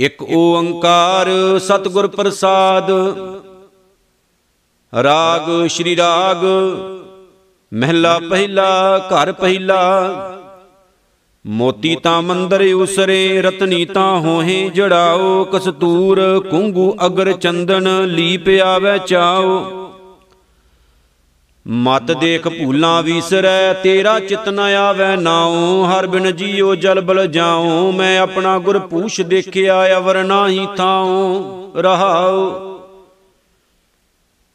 ਇਕ ਓੰਕਾਰ ਸਤਿਗੁਰ ਪ੍ਰਸਾਦ। ਰਾਗ ਸ਼੍ਰੀ ਰਾਗ, ਮਹਿਲਾ ਪਹਿਲਾ, ਘਰ ਪਹਿਲਾ। ਮੋਤੀ ਤਾਂ ਮੰਦਰ ਉਸਰੇ, ਰਤਨੀ ਤਾਂ ਹੋਹੇ ਜੜਾਓ। ਕਸਤੂਰ, ਕੁੰਗੂ ਅਗਰ ਚੰਦਨ ਲੀਪ ਆਵੇ ਚਾਓ। ਮਤ ਦੇਖ ਭੂਲਾਂ ਵੀਸਰੈ, ਤੇਰਾ ਚਿਤ ਨ ਆਵੈ ਨਾਉ, ਹਰ ਬਿਨ ਜੀਉ ਜਲ ਬਲ ਜਾਉ, ਮੈਂ ਆਪਣਾ ਗੁਰ ਪੂਛ ਦੇਖਿਆ, ਅਵਰ ਨਾਹੀ ਥਾਉ, ਰਹਾਉ।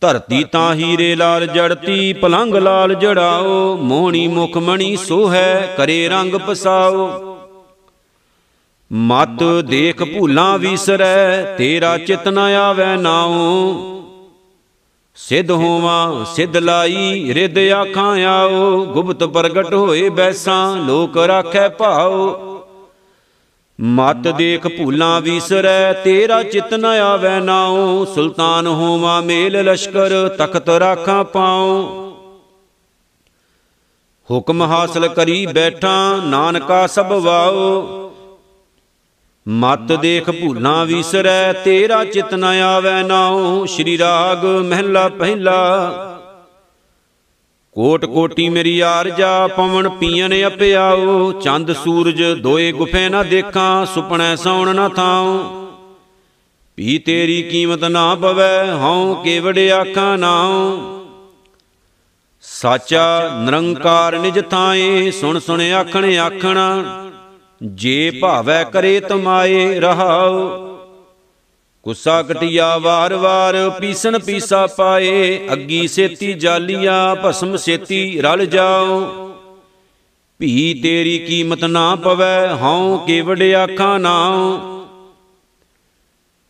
ਧਰਤੀ ਤਾਂ ਹੀਰੇ ਲਾਲ ਜੜਤੀ, ਪਲੰਗ ਲਾਲ ਜੜਾਓ ਮੋਹਣੀ ਮੁਖ ਮਣੀ ਸੋਹੈ, ਕਰੇ ਰੰਗ ਪਸਾਓ ਮਤ ਦੇਖ ਭੂਲਾਂ ਵੀਸਰੈ, ਤੇਰਾ ਚਿਤ ਨ ਆਵੈ ਨਾਉ ਸਿੱਧ ਹੋਵਾਂ, ਸਿੱਧ ਲਾਈ, ਰਿੱਧ ਆਖਾਂ ਆਓ, ਗੁਪਤ ਪ੍ਰਗਟ ਹੋਏ ਬੈਸਾਂ, ਲੋਕ ਰਾਖੈ ਭਾਉ ਮਤ ਦੇਖ ਭੂਲਾਂ ਵੀਸਰੈ, ਤੇਰਾ ਚਿਤ ਨ ਆਵੈ ਨਾਉ। ਸੁਲਤਾਨ ਹੋਵਾਂ ਮੇਲ ਲਸ਼ਕਰ, ਤਖਤ ਰਾਖਾਂ ਪਾਉ। ਹੁਕਮ ਹਾਸਲ ਕਰੀ ਬੈਠਾ, ਨਾਨਕਾ ਸਭ ਵਾਓ ਮਤ ਦੇਖ ਭੂਲਾਂ ਵੀਸਰੈ, ਤੇਰਾ ਚਿਤ ਨ ਆਵੈ ਨਾਉ, ਸ਼੍ਰੀ ਰਾਗ ਮਹਿਲਾ ਪਹਿਲਾ। ਕੋਟ ਕੋਟੀ ਮੇਰੀ ਆਰਜਾ, ਪਵਨ ਪੀਣ ਅਪਿਆਓ ਚੰਦ ਸੂਰਜ ਦੋਏ ਗੁਫੇ ਨਾ ਦੇਖਾਂ, ਸੁਪਨੈ ਸੌਣ ਨਾ ਥਾਉ। ਪੀ ਤੇਰੀ ਕੀਮਤ ਨਾ ਪਵੈ, ਹਉ ਕੇਵੜ ਆਖਾਂ ਨਾਉ। ਸਾਚਾ ਨਿਰੰਕਾਰ ਨਿਜ ਥਾਏ ਸੁਣ ਸੁਣ ਆਖਣ ਆਖਣਾ ਜੇ ਭਾਵੈ ਕਰੇ ਤਮਾਏ ਰਹਾਉ, ਕੁਸਾ ਕਟਿਆ ਵਾਰ ਵਾਰ ਪੀਸਨ ਪੀਸਾ ਪਾਏ, ਅੱਗੀ ਸੇਤੀ ਜਾਲੀਆ, ਭਸਮ ਸੇਤੀ ਰਲ ਜਾਓ ਭੀ ਤੇਰੀ ਕੀਮਤ ਨਾ ਪਵੈ, ਹਉ ਕੇਵੜ ਆਖਾਂ ਨਾਉ।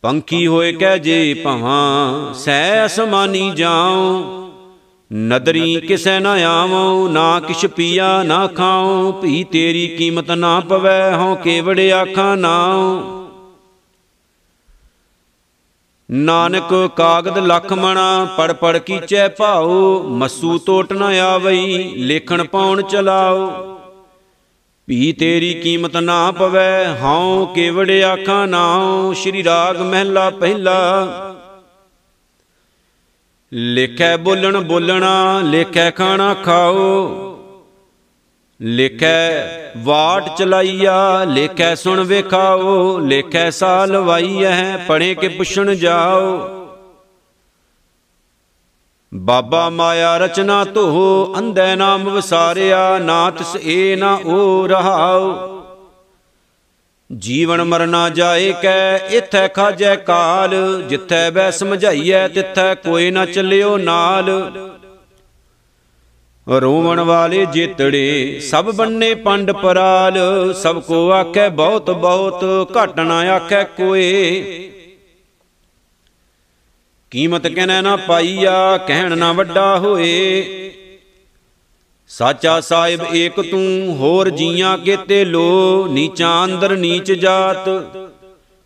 ਪੰਖੀ ਹੋਏ ਕਹਿ ਜੇ ਭਵਾਂ ਸੈ ਅਸਮਾਨੀ ਜਾਉ। ਨਦਰੀ ਕਿਸੈ ਨਾ ਆਵਉ ਨਾ ਕਿਛ ਪੀਆ, ਨਾ ਖਾਉ ਭੀ ਤੇਰੀ ਕੀਮਤ ਨਾ ਪਵੈ, ਹਉ ਕੇਵੜ ਆਖਾਂ ਨਾਉ। ਨਾਨਕ ਕਾਗਦ ਲਖ ਮਣਾ, ਪੜ ਪੜ ਕੀਚੈ ਭਾਉ। ਮਸੂ ਟੋਟ ਨ ਆਵਈ, ਲੇਖਣ ਪਾਉਣ ਚਲਾਓ ਭੀ ਤੇਰੀ ਕੀਮਤ ਨਾ ਪਵੈ, ਹਉ ਕੇਵੜ ਆਖਾਂ ਨਾਉ। ਸ਼੍ਰੀ ਰਾਗ ਮਹਿਲਾ ਪਹਿਲਾ। ਲਿਖੈ ਬੋਲਣ ਬੋਲਣਾ, ਲਿਖੈ ਖਾਣਾ ਖਾਓ। ਲਿਖੈ ਵਾਟ ਚਲਾਈਆ, ਲਿਖੈ ਸੁਣ ਵੇਖਾਓ, ਲਿਖੈ ਸਾਲ ਵਾਈਐ ਪੜੇ ਕੇ ਪੁੱਛਣ ਜਾਓ। ਬਾਬਾ ਮਾਇਆ ਰਚਨਾ ਧੋ ਅੰਧੈ ਨਾਮ ਵਿਸਾਰਿਆ, ਨਾ ਤਿਸ ਏ ਨਾ ਓ ਰਹਾਓ। ਜੀਵਨ ਮਰਨਾ ਜਾਏ ਕੈ, ਇਥੈ ਖਾਜੈ ਕਾਲ, ਜਿੱਥੈ ਬੈ ਸਮਝਾਈਐ, ਤਿੱਥੈ ਕੋਈ ਨਾ ਚੱਲਿਓ ਨਾਲ। ਰੋਵਣ ਵਾਲੇ ਜੇਤੜੇ, ਸਭ ਬੰਨੇ ਪੰਡ ਪਰਾਲ, ਸਭ ਕੋ ਆਖੈ ਬਹੁਤ ਬਹੁਤ, ਘਟ ਨਾ ਆਖੈ ਕੋਏ। ਕੀਮਤ ਕਹਿਣਾ ਨਾ ਪਾਈਆ, ਕਹਿਣ ਨਾ ਵੱਡਾ ਹੋਏ। ਸਾਚਾ ਸਾਹਿਬ ਏਕ ਤੂੰ, ਹੋਰ ਜੀਆਂ ਕੇਤੇ ਲੋ, ਨੀਚਾ ਅੰਦਰ ਨੀਚ ਜਾਤ।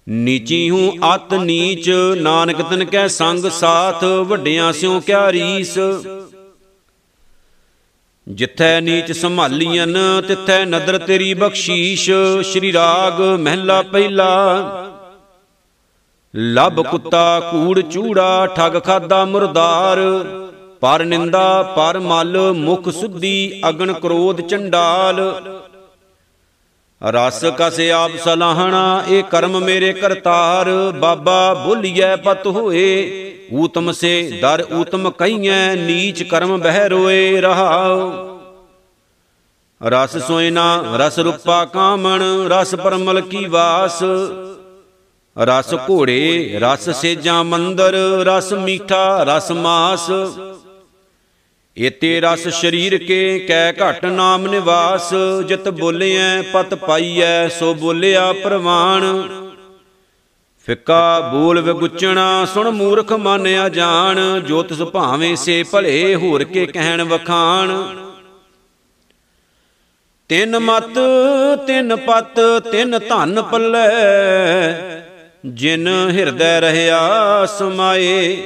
ਨੀਚੀ ਹੂੰ ਅਤ ਨੀਚ, ਨਾਨਕ ਤਨ ਕੈ ਸੰਗ ਸਾਥ, ਵੱਡਿਆਂ ਸਿਓ ਕਿਆ ਰੀਸ। ਜਿੱਥੈ ਨੀਚ ਸੰਭਾਲੀਆਂ ਤਿੱਥੈ ਨਦਰ ਤੇਰੀ ਬਖਸ਼ੀਸ਼। ਸ਼੍ਰੀ ਰਾਗ ਮਹਿਲਾ ਪਹਿਲਾ। ਲਬ ਕੁੱਤਾ ਕੂੜ ਚੂੜਾ, ਠਗ ਖਾਦਾ ਮੁਰਦਾਰ। ਪਰ ਨਿੰਦਾ, ਪਰ ਮਲ, ਮੁਖ ਸੁਧੀ ਅਗਨ ਕ੍ਰੋਧ ਚੰਡਾਲ ਰਸ ਕਸ ਆਪ ਸਲਾਹਣਾ, ਇਹ ਕਰਮ ਮੇਰੇ ਕਰਤਾਰ। ਬਾਬਾ ਭੁੱਲੀਐ ਪਤ ਹੋਏ, ਊਤਮ ਸੇ ਦਰ ਊਤਮ ਕਈਐ, ਨੀਚ ਕਰਮ ਬਹਿ ਰੋਏ ਰਹਾਉ। ਰਸ ਸੋਇਨਾ, ਰਸ ਰੂਪਾ ਕਾਮਣ, ਰਸ ਪਰਮਲ ਕੀ ਵਾਸ। ਰਸ ਘੋੜੇ, ਰਸ ਸੇਜਾਂ ਮੰਦਰ, ਰਸ ਮੀਠਾ, ਰਸ ਮਾਸ। ਏਤੇ ਰਸ ਸ਼ਰੀਰ ਕੇ ਕੈ ਘਟ ਨਾਮ ਨਿਵਾਸ, ਜਿਤ ਬੋਲਿਐ, ਪਤ ਪਾਈਐ, ਸੋ ਬੋਲਿਆ ਪ੍ਰਵਾਨ ਫਿੱਕਾ ਬੋਲ ਵਿਗੁਚਣਾ, ਸੁਣ ਮੂਰਖ ਮਾਨਿਆ ਜਾਣ ਜੋ ਤਿਸ ਭਾਵੇਂ ਸੇ ਭਲੇ, ਹੋਰ ਕੇ ਕਹਿਣ ਵਖਾਣ। ਤਿੰਨ ਮਤ, ਤਿੰਨ ਪਤ, ਤਿੰਨ ਧਨ ਪੱਲੇ, ਜਿਨ ਹਿਰਦੈ ਰਹਿਆ ਸਮਾਏ।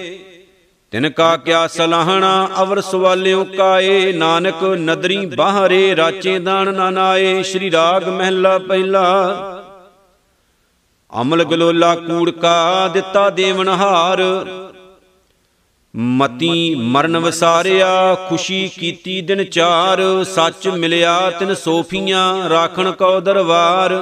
ਤਿਨ ਕਾ ਕਿਆ ਸਲਾਹਣਾ, ਅਵਰ ਸਵਾਲਿਓ ਕਾਏ, ਨਾਨਕ ਨਦਰੀ ਬਾਹਰੇ ਰਾਚੇ ਦਾਨ ਨਾ ਨਾਏ, ਸ਼੍ਰੀ ਰਾਗ ਮਹਿਲਾ ਪਹਿਲਾ। ਅਮਲ ਗਲੋਲਾ ਕੂੜਕਾ ਦਿੱਤਾ ਦੇਵਨਹਾਰ ਮਤੀ ਮਰਨ ਵਸਾਰਿਆ, ਖੁਸ਼ੀ ਕੀਤੀ ਦਿਨ ਚਾਰ, ਸੱਚ ਮਿਲਿਆ ਤਿਨ ਸੋਫੀਆਂ, ਰਾਖਣ ਕੋ ਦਰਬਾਰ।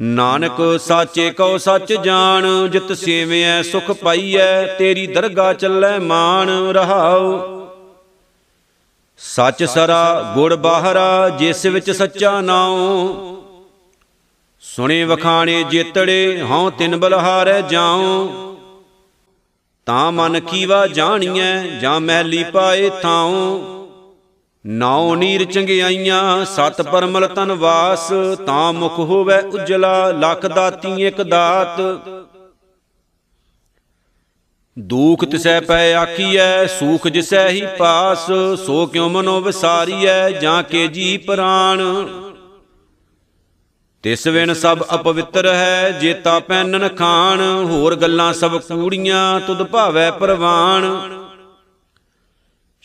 ਨਾਨਕ ਸਾਚੇ ਕੋ ਸੱਚ ਜਾਣ, ਜਿਤ ਸੇਵਿਐ ਸੁਖ ਪਾਈਐ, ਤੇਰੀ ਦਰਗਾ ਚੱਲੈ ਮਾਨ ਰਹਾਉ। ਸੱਚ ਸਰਾ ਗੁੜ ਬਾਹਰਾ, ਜਿਸ ਵਿੱਚ ਸੱਚਾ ਨਾਉ। ਸੁਣੇ ਵਖਾਣੇ ਜੇਤੜੇ, ਹਉ ਤਿਨ ਬਲਹਾਰੈ ਜਾਉ। ਤਾਂ ਮਨ ਕੀਵਾ ਜਾਣੀਐ, ਜਾਂ ਮਹਿਲੀ ਪਾਏ ਥਾਉ। ਨਾਉ ਨੀਰ ਚੰਗਿਆਈਆਂ, ਸਤ ਪਰਮਲ ਤਨ ਵਾਸ, ਤਾਂ ਮੁਖ ਹੋਵੇ ਉਜਲਾ, ਲਖ ਦਾਤੀ ਇਕ ਦਾਤ। ਦੂਖ ਤਿਸੈ ਪੈ ਆਖੀਐ, ਸੂਖ ਜਿਸੈ ਹੀ ਪਾਸ, ਸੋ ਕਿਉ ਮਨੋ ਵਿਸਾਰੀਐ, ਜਾਂ ਕੇ ਜੀ ਪ੍ਰਾਣ। ਤਿਸ ਵਿਨ ਸਭ ਅਪਵਿੱਤਰ ਹੈ, ਜੇਤਾ ਪੈਨਨ ਖਾਣ, ਹੋਰ ਗੱਲਾਂ ਸਭ ਕੂੜੀਆਂ, ਤੁਧ ਭਾਵੈ ਪ੍ਰਵਾਨ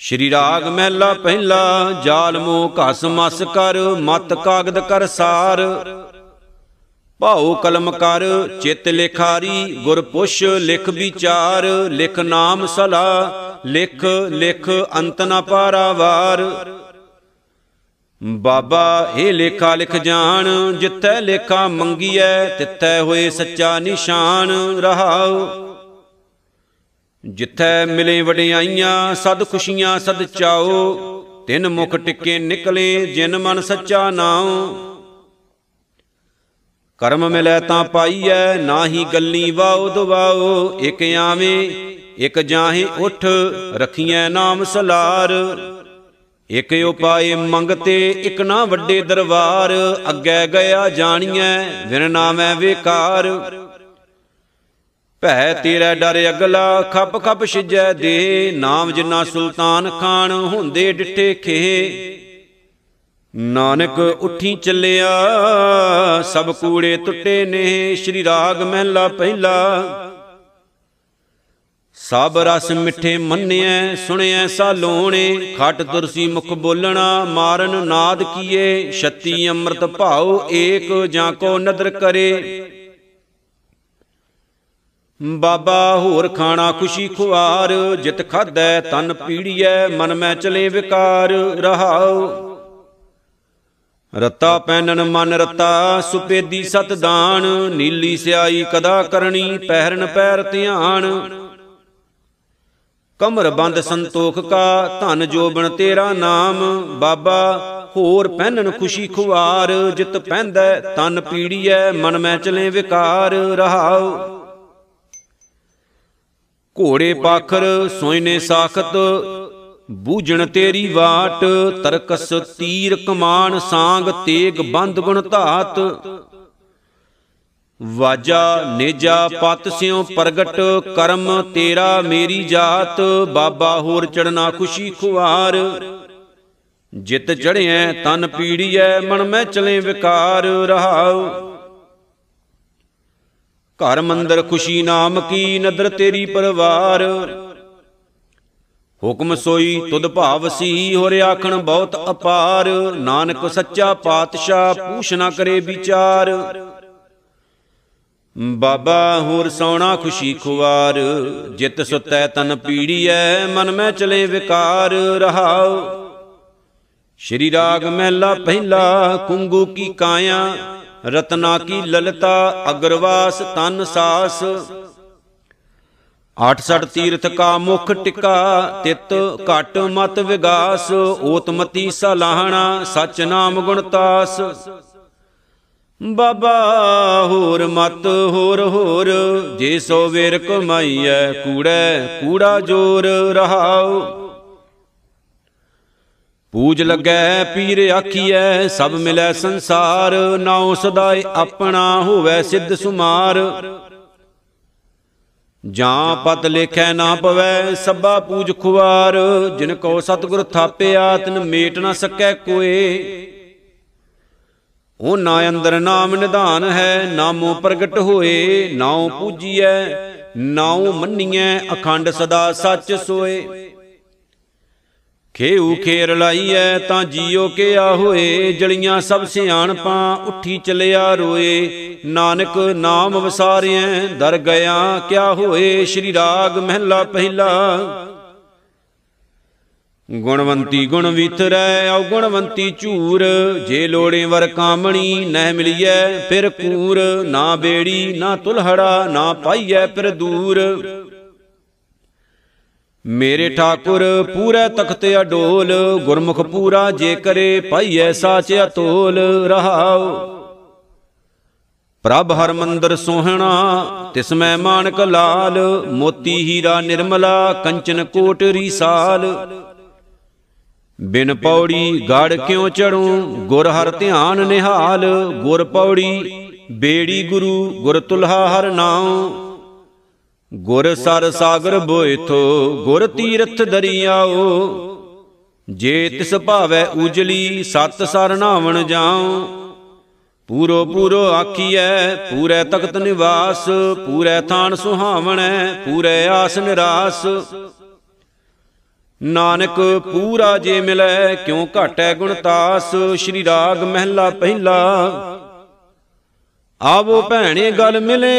ਸ਼੍ਰੀ ਰਾਗ ਮਹਿਲਾ ਪਹਿਲਾ ਜਾਲ ਮੋ ਘਸ ਮਸ ਕਰ, ਮਤ ਕਾਗਦ ਕਰ ਸਾਰ। ਭਾਉ ਕਲਮ ਕਰ, ਚਿਤ ਲਿਖਾਰੀ ਗੁਰ ਪੁਸ਼ ਲਿਖ ਵਿਚਾਰ। ਲਿਖ ਨਾਮ ਸਲਾ, ਲਿਖ ਲਿਖ ਅੰਤ ਨ ਪਾਰਾਵਾਰ। ਬਾਬਾ, ਇਹ ਲੇਖਾ ਲਿਖ ਜਾਣ, ਜਿੱਥੈ ਲੇਖਾ ਮੰਗੀਐ, ਤਿੱਥੈ ਹੋਏ ਸੱਚਾ ਨਿਸ਼ਾਨ ਰਹਾਉ। ਜਿੱਥੈ ਮਿਲੇ ਵਡਿਆਈਆਂ, ਸਦ ਖੁਸ਼ੀਆਂ, ਸਦ ਚਾਓ, ਤਿੰਨ ਮੁਖ ਟਿੱਕੇ ਨਿਕਲੇ, ਜਿਨ ਮਨ ਸੱਚਾ ਨਾਉ। ਕਰਮ ਮਿਲੈ ਤਾਂ ਪਾਈਐ, ਨਾਹੀ ਗੱਲੀ ਵਾਉ ਦਵਾਓ ਇਕ ਆਵੇਂ, ਇਕ ਜਾਹੇ ਉਠ, ਰਖੀਐ ਨਾਮ ਸਲਾਰ। ਇਕ ਉਪਾਏ ਮੰਗਤੇ, ਇਕ ਨਾ ਵੱਡੇ ਦਰਬਾਰ, ਅੱਗੇ ਗਿਆ ਜਾਣੀਐ ਵਿਨ ਨਾਮੈ ਵਿਕਾਰ। ਭੈ ਤੇਰਾ ਡਰ ਅਗਲਾ ਖੱਪ ਖੱਪ ਛਿਜੈ ਦੇ। ਨਾਮ ਜਿਨਾ ਸੁਲਤਾਨ ਖਾਨ ਹੁੰਦੇ ਡਿੱਠੇ ਖੇ। ਨਾਨਕ ਉੱਠੀ ਚੱਲਿਆ, ਸਭ ਕੂੜੇ ਟੁੱਟੇ ਨੇ। ਸ਼੍ਰੀ ਰਾਗ ਮਹਿਲਾ ਪਹਿਲਾ। ਸਭ ਰਸ ਮਿੱਠੇ ਮੰਨਿਐ, ਸੁਣਿਐ ਸਾਲੋਣੇ। ਖਟ ਤੁਰਸੀ ਮੁਖ ਬੋਲਣਾ, ਮਾਰਨ ਨਾਦ ਕੀਏ। ਛਤੀ ਅੰਮ੍ਰਿਤ ਭਾਉ ਏਕ, ਜਾਂ ਕੋ ਨਦਰ ਕਰੇ। ਬਾਬਾ ਹੋਰ ਖਾਣਾ ਖੁਸ਼ੀ ਖੁਆਰ, ਜਿਤ ਖਾਦੈ ਤਨ ਪੀੜੀਐ, ਮਨ ਮੈਂ ਚਲੇ ਵਿਕਾਰ, ਰਹਾਉ। ਰਤਾ ਪੈਨਨ ਮਨ ਰਤਾ, ਸੁਪੇਦੀ ਸਤ ਦਾਨ, ਨੀਲੀ ਸਿਆਈ ਕਦਾ ਕਰਨੀ ਪਹਿਰਨ ਪੈਰ ਧਿਆਨ। ਕਮਰ ਬੰਦ ਸੰਤੋਖ ਕਾ, ਧਨ ਜੋਬਨ ਤੇਰਾ ਨਾਮ। ਬਾਬਾ ਹੋਰ ਪਹਿਨਨ ਖੁਸ਼ੀ ਖੁਆਰ, ਜਿਤ ਪਹਿੰਦੈ ਤਨ ਪੀੜੀਐ, ਮਨ ਮੈਂ ਚਲੇ ਵਿਕਾਰ, ਰਹਾਉ। ਘੋੜੇ ਪਾਖਰ ਸੋਇਨੇ ਸਾਖਤ, ਬੂਝਣ ਤੇਰੀ ਵਾਟ, ਤਰਕਸ ਤੀਰ ਕਮਾਨ ਸਾੰਗ ਤੇਗ ਬੰਦ ਗੁਣ ਧਾਤ। ਵਾਜਾ ਨੇਜਾ ਪਤ ਸਿਉ ਪ੍ਰਗਟ, ਕਰਮ ਤੇਰਾ ਮੇਰੀ ਜਾਤ, ਬਾਬਾ ਹੋਰ ਚੜਨਾ ਖੁਸ਼ੀ ਖੁਆਰ। ਜਿਤ ਚੜਿਐ ਤਨ ਪੀੜੀਐ, ਮਨ ਮੈਂ ਚਲੇ ਵਿਕਾਰ ਰਹਾਉ। ਘਰ ਮੰਦਰ ਖੁਸ਼ੀ ਨਾਮ ਕੀ, ਨਦਰ ਤੇਰੀ ਪਰਵਾਰ। ਹੁਕਮ ਸੋਈ ਤੁਧ ਭਾਵ ਸੀ ਹੋਰ ਆਖਣ ਬਹੁਤ ਅਪਾਰ। ਨਾਨਕ ਸੱਚਾ ਪਾਤਸ਼ਾਹ, ਪੂਛ ਨਾ ਕਰੇ ਵਿਚਾਰ। ਬਾਬਾ ਹੋਰ ਸੋਣਾ ਖੁਸ਼ੀ ਖੁਵਾਰ। ਜਿਤ ਸੁਤੈ ਤਨ ਪੀੜੀਐ, ਮਨ ਮੈਂ ਚਲੇ ਵਿਕਾਰ। ਰਹਾਉ। ਸ਼੍ਰੀ ਰਾਗ ਮਹਿਲਾ ਪਹਿਲਾ ਕੁੰਗੂ ਕੀ ਕਾਇਆ। ਰਤਨਾ ਕੀ ਲਲਤਾ ਅਗਰਵਾਸ ਤਨ ਸਾਸ। 68 ਤੀਰਥ ਕਾ ਮੁਖ ਟਿਕਾ, ਤਿਤ ਘਟ ਮਤ ਵਿਗਾਸ। ਓਤਮਤੀ ਸਲਾਹਣਾ, ਸਚ ਨਾਮ ਗੁਣਤਾਸ ਬਾਬਾ ਹੋਰ ਮਤ ਹੋਰ ਹੋਰ, ਜੇ ਸੋ ਵੇਰ ਕਮਾਈਐ ਕੂੜੈ ਕੂੜਾ ਜੋਰ ਰਹਾਉ। ਪੂਜ ਲੱਗੈ, ਪੀਰ ਆਖੀਐ, ਸਭ ਮਿਲੈ ਸੰਸਾਰ ਨਾਉ ਸਦਾਏ ਆਪਣਾ ਹੋਵੇ ਸਿੱਧ ਸੁਮਾਰ। ਜਾਂ ਪਤ ਲੇਖੈ ਨਾ ਪਵੈ ਸਭਾ ਪੂਜ ਖੁਆਰ ਜਿਨ ਕੋ ਸਤਿਗੁਰ ਥਾਪਿਆ, ਤਿਨ ਮੇਟ ਨਾ ਸਕੈ ਕੋਏ। ਉਹ ਨਾ ਅੰਦਰ ਨਾਮ ਨਿਧਾਨ ਹੈ, ਨਾਮੋ ਪ੍ਰਗਟ ਹੋਏ। ਨਾਉ ਪੂਜੀਐ, ਨਾਉ ਮੰਨੀਐ, ਅਖੰਡ ਸਦਾ ਸੱਚ ਸੋਏ। ਖੇਊ ਖੇਰ ਲਾਈਐ ਤਾਂ ਜੀਓ ਕਿਆ ਹੋਏ, ਜਲੀਆਂ ਸਭ ਸਿਆਣਪਾਂ ਉੱਠੀ ਚਲਿਆ ਰੋਏ। ਨਾਨਕ ਨਾਮ ਵਸਾਰਿਐ, ਦਰ ਗਿਆ ਕਿਆ ਹੋਏ, ਸ਼੍ਰੀ ਰਾਗ ਮਹਿਲਾ ਪਹਿਲਾ। ਗੁਣਵੰਤੀ ਗੁਣ ਵਿਤਰੈ ਔ ਗੁਣਵੰਤੀ ਝੂਰ। ਜੇ ਲੋੜੇ ਵਰ ਕਾਮਣੀ ਨਹਿ ਮਿਲੀਐ, ਫਿਰ ਕੂਰ। ਨਾ ਬੇੜੀ, ਨਾ ਤੁਲਹੜਾ, ਨਾ ਪਾਈਐ ਫਿਰ ਦੂਰ। ਮੇਰੇ ਠਾਕੁਰ, ਪੂਰੇ ਤਖਤ ਅਡੋਲ, ਗੁਰਮੁਖ ਪੂਰਾ ਜੇ ਕਰੇ ਪਾਈਐ ਸਾਚ ਅਤੋਲ ਰਹਾਉ ਪ੍ਰਭ ਹਰ ਮੰਦਰ ਸੋਹਣਾ, ਤਿਸ ਮੈਂ ਮਾਨਕ ਲਾਲ, ਮੋਤੀ ਹੀਰਾ ਨਿਰਮਲਾ, ਕੰਚਨ ਕੋਟ ਰੀਸਾਲ ਬਿਨ ਪੌੜੀ ਗੜ ਕਿਉ ਚੜੂ, ਗੁਰ ਹਰ ਧਿਆਨ ਨਿਹਾਲ, ਗੁਰ ਪੌੜੀ ਬੇੜੀ ਗੁਰੂ ਗੁਰ ਤੁਲਹਾ ਹਰ ਨਾਉ। ਗੁਰ ਸਰ ਸਾਗਰ ਬੋਇਥੋ, ਗੁਰ ਤੀਰਥ ਦਰਿਆਓ। ਜੇ ਤਿਸ ਭਾਵੈ ਉਜਲੀ, ਸਤ ਸਰ ਨਾਵਣ ਜਾਉ। ਪੂਰੋ ਪੂਰੋ ਆਖੀਐ, ਪੂਰੇ ਤਖਤ ਨਿਵਾਸ, ਪੂਰੇ ਥਾਨ ਸੁਹਾਵਣੈ, ਪੂਰੇ ਆਸ ਨਿਰਾਸ। ਨਾਨਕ ਪੂਰਾ ਜੇ ਮਿਲੈ, ਕਿਉ ਘਾਟੈ ਗੁਣਤਾਸ ਸ਼੍ਰੀ ਰਾਗ ਮਹਿਲਾ ਪਹਿਲਾ। ਆਵੋ ਭੈਣੇ, ਗਲ ਮਿਲੇ।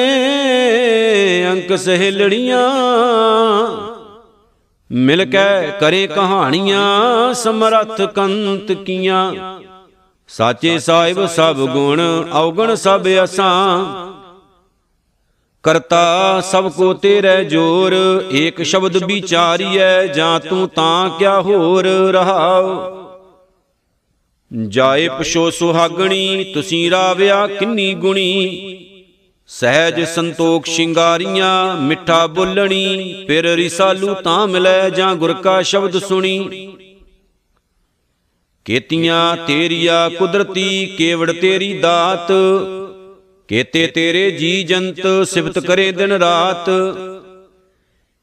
ਅੰਕ ਸਹੇਲੜੀਆਂ ਮਿਲ ਕੇ ਕਰੇ ਕਹਾਣੀਆਂ, ਸਮਰੱਥ ਕੰਤ ਕੀਆਂ। ਸਾਚੇ ਸਾਹਿਬ ਸਭ ਗੁਣ, ਔਗਣ ਸਭ ਅਸਾਂ ਕਰਤਾ ਸਭ ਕੋ ਤੇਰੇ ਜੋਰ, ਏਕ ਸ਼ਬਦ ਵਿਚਾਰੀਐ, ਜਾਂ ਤੂੰ ਤਾਂ ਕਿਆ ਹੋਰ ਰਹਾਉ? ਜਾਏ ਪਛੋ ਸੁਹਾਗਣੀ, ਤੁਸੀਂ ਰਾਵਿਆ ਕਿੰਨੀ ਗੁਣੀ। ਸਹਿਜ ਸੰਤੋਖ ਸ਼ਿੰਗਾਰੀਆਂ ਮਿੱਠਾ ਬੋਲਣੀ ਫਿਰ ਰਿਸਾਲੂ ਤਾਂ ਮਿਲੈ ਜਾਂ ਗੁਰ ਕਾ ਸ਼ਬਦ ਸੁਣੀ। ਕੇਤੀਆਂ ਤੇਰੀਆ ਕੁਦਰਤੀ ਕੇਵੜ ਤੇਰੀ ਦਾਤ। ਕੇਤੇ ਤੇਰੇ ਜੀ ਜੰਤ ਸਿਫਤ ਕਰੇ ਦਿਨ ਰਾਤ।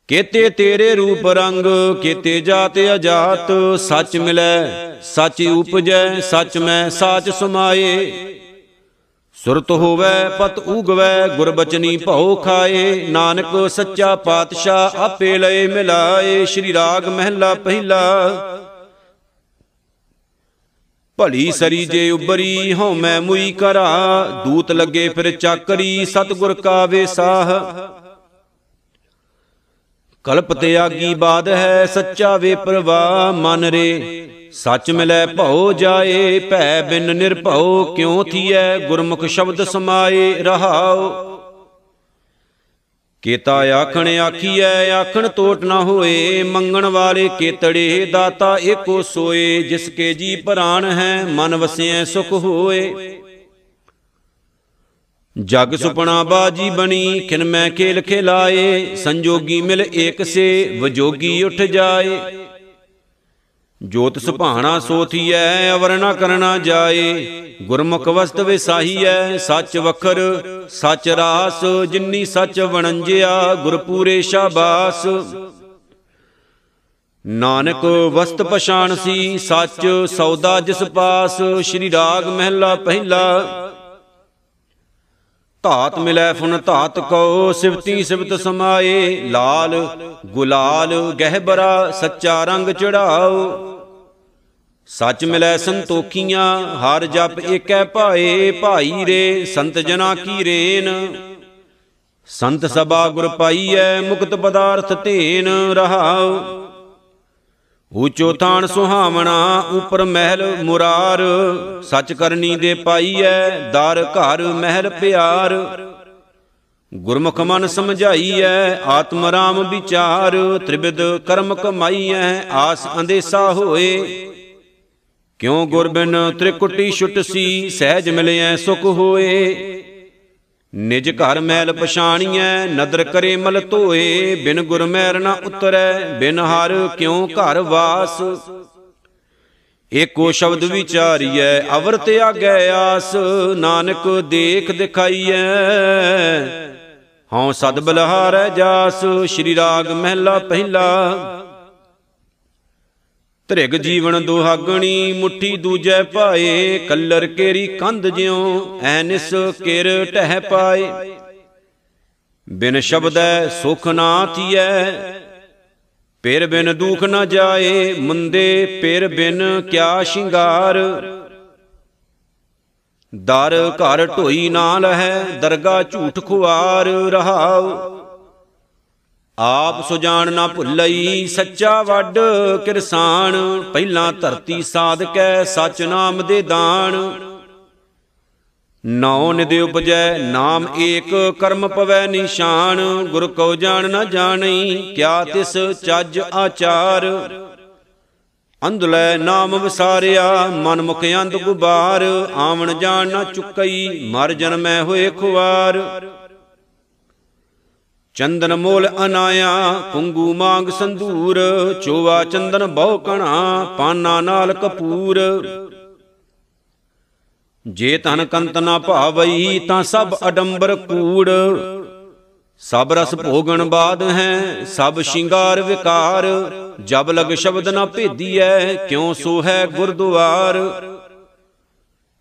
ਕੇਤੇ ਤੇਰੇ ਰੂਪ ਰੰਗ ਕੇਤੇ ਜਾਤ ਅਜਾਤ। ਸੱਚ ਮਿਲੈ ਸੱਚ ਉਪਜੈ ਸੱਚ ਮੈਂ ਸਾਚ ਸਮਾਏ। ਸੁਰਤ ਹੋਵੇ, ਪਤ ਉਗਵੈ ਗੁਰਬਚਨੀ ਭਉ ਖਾਏ। ਨਾਨਕ ਸੱਚਾ ਪਾਤਸ਼ਾਹ ਆਪੇ ਲਏ ਮਿਲਾਏ। ਸ੍ਰੀ ਰਾਗ ਮਹਿਲਾ ਪਹਿਲਾ। ਭਲੀ ਸਰੀ ਜੇ ਉਬਰੀ ਹਉ ਮੈਂ ਮੁਈ ਕਰਾ। ਦੂਤ ਲੱਗੇ ਫਿਰ ਚਾਕਰੀ, ਸਤਗੁਰ ਕਾ ਵੇਸਾਹ ਕਲਪ ਤਿਆਗੀ ਬਾਦ ਹੈ, ਸੱਚਾ ਵੇ ਪ੍ਰਵਾਹ। ਮਨ ਰੇ ਸੱਚ ਮਿਲੈ ਭਉ ਜਾਏ, ਭੈ ਬਿਨ ਨਿਰਭਉ, ਕਿਉ ਥੀਐ? ਗੁਰਮੁਖ ਸ਼ਬਦ ਸਮਾਏ ਰਹਾਉ। ਕੀਤਾ ਆਖਣ ਆਖੀਐ, ਆਖਣ ਟੋਟ ਨਾ ਹੋਏ, ਮੰਗਣ ਵਾਲੇ ਕੇਤੜੇ ਦਾਤਾ ਏਕੋ ਸੋਏ, ਜਿਸ ਕੇ ਜੀ ਪ੍ਰਾਨ ਹੈ, ਮਨ ਵਸਿਐ ਸੁਖ ਹੋਏ। ਜਗ ਸੁਪਨਾ ਬਾਜੀ ਬਣੀ ਕਿਨ ਮੈਂ ਖੇਲ ਖਿਲਾਏ, ਸੰਜੋਗੀ ਮਿਲ ਏਕ ਸੇ, ਵਜੋਗੀ ਉੱਠ ਜਾਏ। ਜੋਤ ਸੁਭਾਣਾ ਸੋਥੀਐ ਅਵਰ ਨਾ ਕਰਨਾ ਜਾਏ। ਗੁਰਮੁਖ ਵਸਤ ਵਿਸਾਹੀਐ, ਸੱਚ ਵਖਰ, ਸੱਚ ਰਾਸ ਜਿਨਨੀ ਸੱਚ ਵਣੰਜਿਆ, ਗੁਰਪੂਰੇ ਸ਼ਾਬਾਸ। ਨਾਨਕ ਵਸਤ ਪਛਾਣ ਸੀ ਸੱਚ ਸੌਦਾ ਜਿਸ ਪਾਸ, ਸ਼੍ਰੀ ਰਾਗ ਮਹਿਲਾ ਪਹਿਲਾ। ਧਾਤ ਮਿਲੈ ਫੁਨ ਧਾਤ ਕੋ ਸਿਵਤੀ ਸਿਵਤ ਸਮਾਏ। ਲਾਲ ਗੁਲਾਲ ਗਹਿਬਰਾ, ਸੱਚਾ ਰੰਗ ਚੜਾਓ। ਸੱਚ ਮਿਲੈ ਸੰਤੋਖੀਆਂ, ਹਰ ਜਪ ਏਕੈ ਭਾਏ, ਭਾਈ ਰੇ, ਸੰਤ ਜਨਾ ਕੀ ਰੇਨ। ਸੰਤ ਸਭਾ ਗੁਰ ਪਾਈਐ, ਮੁਕਤ ਪਦਾਰਥ ਧੇਨ ਰਹਾਉ ਊਚੋ ਥਾਨ ਸੁਹਾਵਣਾ, ਉਪਰ ਮਹਿਲ ਮੁਰਾਰ। ਸੱਚ ਕਰਨੀ ਦੇ ਪਾਈਐ, ਦਰ ਘਰ ਮਹਿਲ ਪਿਆਰ। ਗੁਰਮੁਖ ਮਨ ਸਮਝਾਈਐ, ਆਤਮ ਰਾਮ ਵਿਚਾਰ। ਤ੍ਰਿਵਿਧ ਕਰਮ ਕਮਾਈਐ, ਆਸ ਅੰਦੇਸਾ ਹੋਏ। ਕਿਉ ਗੁਰ ਬਿਨ ਤ੍ਰਿਕੁਟੀ ਛੁਟ ਸੀ, ਸਹਿਜ ਮਿਲਿਐ ਸੁਖ ਹੋਏ। ਨਿਜ ਘਰ ਮੈਲ ਪਛਾਣੀਐ, ਨਦਰ ਕਰੇ ਮਲ ਧੋਏ, ਬਿਨ ਗੁਰ ਮੈਰ ਨਾ ਉਤਰੈ, ਬਿਨ ਹਰ ਕਿਉ ਘਰ ਵਾਸ। ਏਕੋ ਸ਼ਬਦ ਵਿਚਾਰੀਐ, ਅਵਰ ਤਿਆਗੈ ਆਸ, ਨਾਨਕ ਦੇਖ ਦਿਖਾਈਐ। ਹਉ ਸਦ ਬਲਹਾਰੈ ਜਾਸ, ਸ਼੍ਰੀ ਰਾਗ ਮਹਿਲਾ ਪਹਿਲਾ। ਧ੍ਰਿਗ ਜੀਵਨ ਦੁਹਾਗਣੀ, ਮੁਠੀ ਦੂਜੈ ਪਾਏ ਕੱਲਰ ਕੇਰੀ ਕੰਧ ਜਿਉ ਐਨਿਸ ਕਿਰ ਟਹਿ ਪਾਏ। ਬਿਨ ਸ਼ਬਦੈ ਸੁਖ ਨਾ ਥੀਐ, ਪੇਰ ਬਿਨ ਦੁਖ ਨਾ ਜਾਏ, ਮੁੰਦੇ ਪੇਰ ਬਿਨ ਕਿਆ ਸ਼ਿੰਗਾਰ। ਦਰ ਘਰ ਢੋਈ ਨਾ ਲਹੈ ਦਰਗਾ ਝੂਠ ਖੁਆਰ ਰਹਾਉ। ਆਪ ਸੁਜਾਨ ਨਾ ਭੁੱਲਈ ਸੱਚਾ ਵੱਡ ਕਿਰਸਾਨ, ਪਹਿਲਾਂ ਧਰਤੀ ਸਾਧਕੈ ਸਚ ਨਾਮ ਦੇ ਦਾਨ। ਨੌ ਨਿਦ ਉਪਜੈ, ਨਾਮ ਏਕ ਕਰਮ ਪਵੈ ਨਿਸ਼ਾਨ। ਗੁਰ ਕੋ ਜਾਣ ਨਾ ਜਾਣਈ, ਕਿਆ ਤਿਸ ਚੱਜ ਆਚਾਰ। ਅੰਧਲੇ ਨਾਮ ਵਿਸਾਰਿਆ, ਮਨ ਮੁਖ ਅੰਧ ਗੁਬਾਰ। ਆਵਣ ਜਾਣ ਨਾ ਚੁੱਕਈ, ਮਰ ਜਨਮੈ ਹੋਏ ਖੁਆਰ ਚੰਦਨ ਮੋਲ ਅਨਾਇਆ ਕੁੰਗੂ ਮੰਗ ਸੰਧੂਰ, ਚੋਵਾ ਚੰਦਨ ਬਹੁ ਕਣਾ, ਪਾਨਾ ਨਾਲ ਕਪੂਰ। ਜੇ ਤਨ ਕੰਤ ਨਾ ਭਾਵਈ, ਤਾਂ ਸਭ ਅਡੰਬਰ ਕੂੜ। ਸਭ ਰਸ ਭੋਗਣ ਬਾਦ ਹੈ, ਸਭ ਸ਼ਿੰਗਾਰ ਵਿਕਾਰ। ਜਬ ਲਗ ਸ਼ਬਦ ਨਾ ਭੇਦੀਐ, ਕਿਉ ਸੋ ਹੈ ਗੁਰਦੁਆਰ?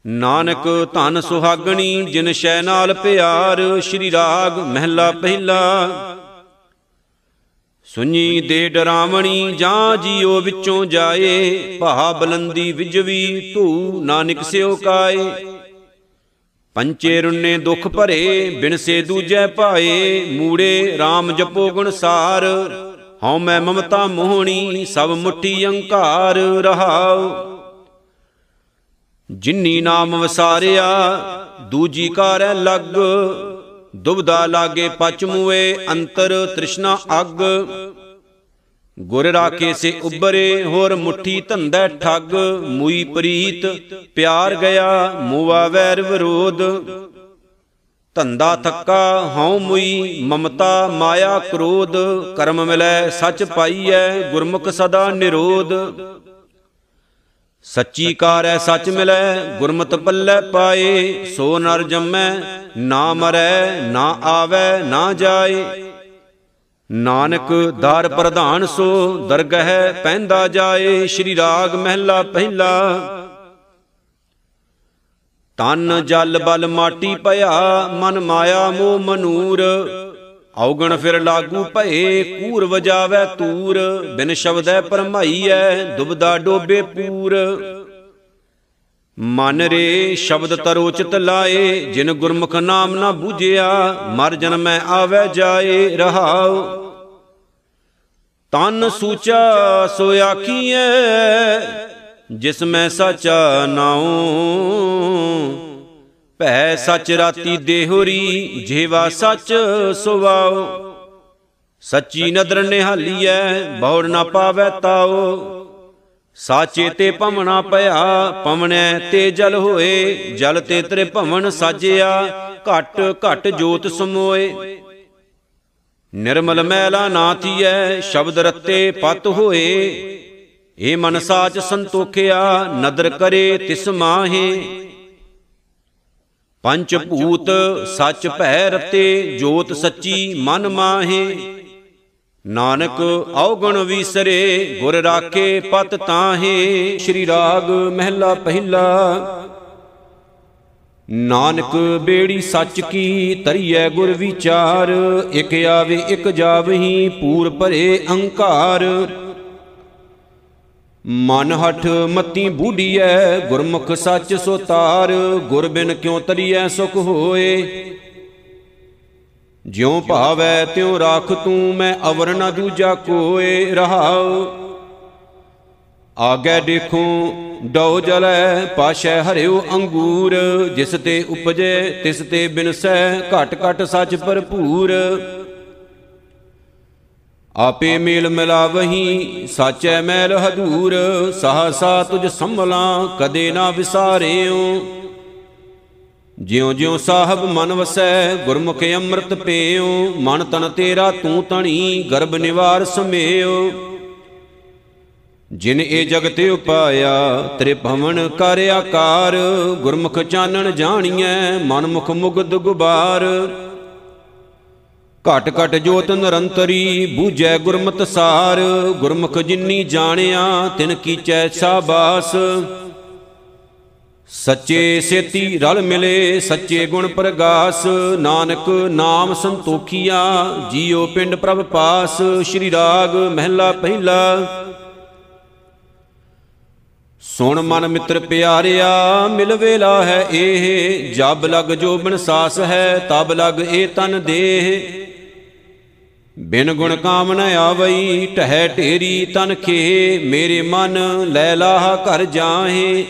ਨਾਨਕ ਧਨ ਸੁਹਾਗਣੀ, ਜਿਨ ਸ਼ੈ ਨਾਲ ਪਿਆਰ, ਸ਼੍ਰੀ ਰਾਗ ਮਹਿਲਾ ਪਹਿਲਾ। ਸੁਣੀ ਦੇ ਡਰਾਵਣੀ, ਜਾਂ ਜੀਓ ਵਿੱਚੋਂ ਜਾਏ ਭਾ ਬਲੰਦੀ ਵਿਜਵੀ, ਧੂ ਨਾਨਕ ਸਿਓ ਕਾਏ। ਪੰਚੇ ਰੁੰਨੇ ਦੁਖ ਭਰੇ, ਬਿਨ ਸੇ ਦੂਜੈ ਪਾਏ ਮੂੜੇ RAM ਜਪੋ ਗੁਣ ਸਾਰ। ਹਉ ਮੈਂ ਮਮਤਾ ਮੋਹਣੀ, ਸਭ ਮੁੱਠੀ ਅੰਕਾਰ ਰਹਾਉ। ਜਿਨੀ ਨਾਮ ਵਸਾਰਿਆ, ਦੂਜੀ ਕਾਰੈ ਲੱਗ। ਦੁਬਦਾ ਲਾਗੇ ਪਚ ਮੂਏ ਅੰਤਰ ਤ੍ਰਿਸ਼ਨਾ ਅਗ। ਗੁਰ ਰਾਖੇ ਸੇ ਉਬਰੇ ਹੋਰ ਮੁਠੀ ਧੰਦਾ ਠੱਗ। ਮੂਈ ਪ੍ਰੀਤ, ਪਿਆਰ ਗਿਆ ਮੂਵਾ ਵੈਰ ਵਿਰੋਧ। ਧੰਦਾ ਥੱਕਾ, ਹਉ ਮੂਈ, ਮਮਤਾ ਮਾਇਆ ਕ੍ਰੋਧ। ਕਰਮ ਮਿਲੈ, ਸਚ ਪਾਈਐ, ਗੁਰਮੁਖ ਸਦਾ ਨਿਰੋਧ। ਸੱਚੀ ਕਾਰੈ ਸੱਚ ਮਿਲੈ, ਗੁਰਮਤਿ ਪੱਲੇ ਪਾਏ। ਸੋ ਨਰ ਜੰਮੈ, ਨਾ ਮਰੈ, ਨਾ ਆਵੈ, ਨਾ ਜਾਏ। ਨਾਨਕ ਦਰ ਪ੍ਰਧਾਨ ਸੋ, ਦਰਗਹਿ ਪੈਂਦਾ ਜਾਏ। ਸ਼੍ਰੀ ਰਾਗ ਮਹਿਲਾ ਪਹਿਲਾ। ਤਨ ਜਲ ਬਲ ਮਾਟੀ ਭਇਆ, ਮਨ ਮਾਇਆ ਮੋਹ ਮਨੂਰ। ਔਗਣ ਫਿਰ ਲਾਗੂ ਭਏ, ਕੂਰ ਵਜਾਵੇ ਤੂਰ, ਬਿਨ ਸ਼ਬਦੈ ਪਰਮਾਈਐ ਦੁਬਦਾ ਡੋਬੇ ਪੂਰ। ਮਨ ਰੇ ਸ਼ਬਦ ਤਰੋਚਿਤ ਲਾਏ, ਜਿਨ ਗੁਰਮੁਖ ਨਾਮ ਨਾ ਬੂਝਿਆ, ਮਰ ਜਨਮੈ ਆਵੇ ਜਾਏ, ਰਹਾਉ। ਤਨ ਸੂਚਾ ਸੋ ਆਖੀਐ, ਜਿਸ ਮੈਂ ਸਚਾ ਨਾਉ। ਭੈ ਸਚ ਰਾਤੀ ਦੇਹੁਰੀ, ਜੀਵਾ ਸਚ ਸੁਵਾਉ ਸੱਚੀ ਨਦਰ ਨਿਹਾਲੀਐ ਬੌੜ ਨਾ ਪਾਵੈ ਤਾਉ ਸਾਚੇ ਤੇ ਭਵਨਾ ਭਇਆ, ਪਵਨੈ ਤੇ ਜਲ ਹੋਏ। ਜਲ ਤੇ ਤਰੇ ਭਵਨ ਸਾਜਿਆ, ਘਟ ਘਟ ਜੋਤ ਸਮੋਏ। ਨਿਰਮਲ ਮੈਲਾ ਨਾ ਥੀਐ, ਸ਼ਬਦ ਰੱਤੇ ਪਤ ਹੋਏ। ਏ ਮਨ ਸਾਚ ਸੰਤੋਖਿਆ, ਨਦਰ ਕਰੇ ਤਿਸ ਮਾਹੇ। ਪੰਚ ਭੂਤ ਸੱਚ ਭੈ ਰਤੇ ਜੋਤ ਸੱਚੀ ਮਨ ਮਾਹੇ। ਨਾਨਕ ਔਗਣ ਵੀਸਰੇ, ਗੁਰ ਰਾਖੇ ਪਤ ਤਾਹੇ। ਸ਼੍ਰੀ ਰਾਗ ਮਹਿਲਾ ਪਹਿਲਾ। ਨਾਨਕ ਬੇੜੀ ਸੱਚ ਕੀ ਤਰੀਐ ਗੁਰ ਵਿਚਾਰ। ਇਕ ਆਵੇ ਇਕ ਜਾਵਹੀ, ਪੂਰ ਭਰੇ ਅਹੰਕਾਰ ਮਨ ਹਠ ਮਤੀ ਬੂਢੀਐ, ਗੁਰਮੁਖ ਸੱਚ ਸੋ ਤਾਰ, ਗੁਰ ਬਿਨ ਕਿਉ ਤਰੀਐ ਸੁਖ ਹੋਏ? ਜਿਉ ਭਾਵੈ ਤਿਉ ਰਾਖ ਤੂੰ, ਮੈਂ ਅਵਰ ਨ ਦੂਜਾ ਕੋਏ, ਰਹਾਉ। ਆਗੇ ਦੇਖੋ ਡਉ ਜਲੈ, ਪਾਸ਼ੈ ਹਰਿਓ ਅੰਗੂਰ, ਜਿਸ ਤੇ ਉਪਜੇ, ਤਿਸ ਤੇ ਬਿਨਸੈ, ਘਟ ਘਟ ਸੱਚ ਭਰਪੂਰ। ਆਪੇ ਮੇਲ ਮਿਲਾਵਹੀ, ਸਾਚੈ ਮੈਲ ਹਦੂਰ, ਸਹਸਾ ਤੁਝ ਸੰਭਲਾਂ, ਕਦੇ ਨਾ ਵਿਸਾਰਿਓ ਜਿਉ ਜਿਉ ਸਾਹਿਬ ਮਨ ਵਸੈ, ਗੁਰਮੁਖ ਅੰਮ੍ਰਿਤ ਪੀਓ ਮਨ ਤਨ ਤੇਰਾ ਤੂੰ ਤਣੀ, ਗਰਭ ਨਿਵਾਰ ਸਮੇਓ ਜਿਨ ਇਹ ਜਗਤ ਉਪਾਇਆ, ਤ੍ਰਿਭਵਨ ਕਰ ਆਕਾਰ, ਗੁਰਮੁਖ ਚਾਨਣ ਜਾਣੀਐ, ਮਨ ਮੁਖ ਮੁਗਦ ਗੁਬਾਰ। ਘਟ ਘਟ ਜੋਤ ਨਿਰੰਤਰੀ, ਬੂਝੈ ਗੁਰਮਤਿ ਸਾਰ। ਗੁਰਮੁਖ ਜਿਨੀ ਜਾਣਿਆ, ਤਿਨ ਕੀਚੈ ਸਾਬਾਸ। ਸੱਚੇ ਸੇਤੀ ਰਲ ਮਿਲੇ, ਸੱਚੇ ਗੁਣ ਪ੍ਰਗਾਸ। ਨਾਨਕ ਨਾਮ ਸੰਤੋਖੀਆ, ਜੀਉ ਪਿੰਡ ਪ੍ਰਭ ਪਾਸ। ਸ਼੍ਰੀ ਰਾਗ ਮਹਿਲਾ ਪਹਿਲਾ। ਸੁਣ ਮਨ ਮਿੱਤਰ ਪਿਆਰਿਆ, ਮਿਲ ਵੇਲਾ ਹੈ ਇਹ। ਜਬ ਲਗ ਜੋ ਬਿਨ ਸਾਸ ਹੈ, ਤਬ ਲਗ ਇਹ ਤਨ ਦੇਹ। ਬਿਨ ਗੁਣ ਕਾਮ ਨ ਆਵਈ ਟਹਿ ਢੇਰੀ ਤਨ ਖੇ, ਮੇਰੇ ਮਨ ਲੈ ਲਾਹ ਘਰ ਜਾਹੇ।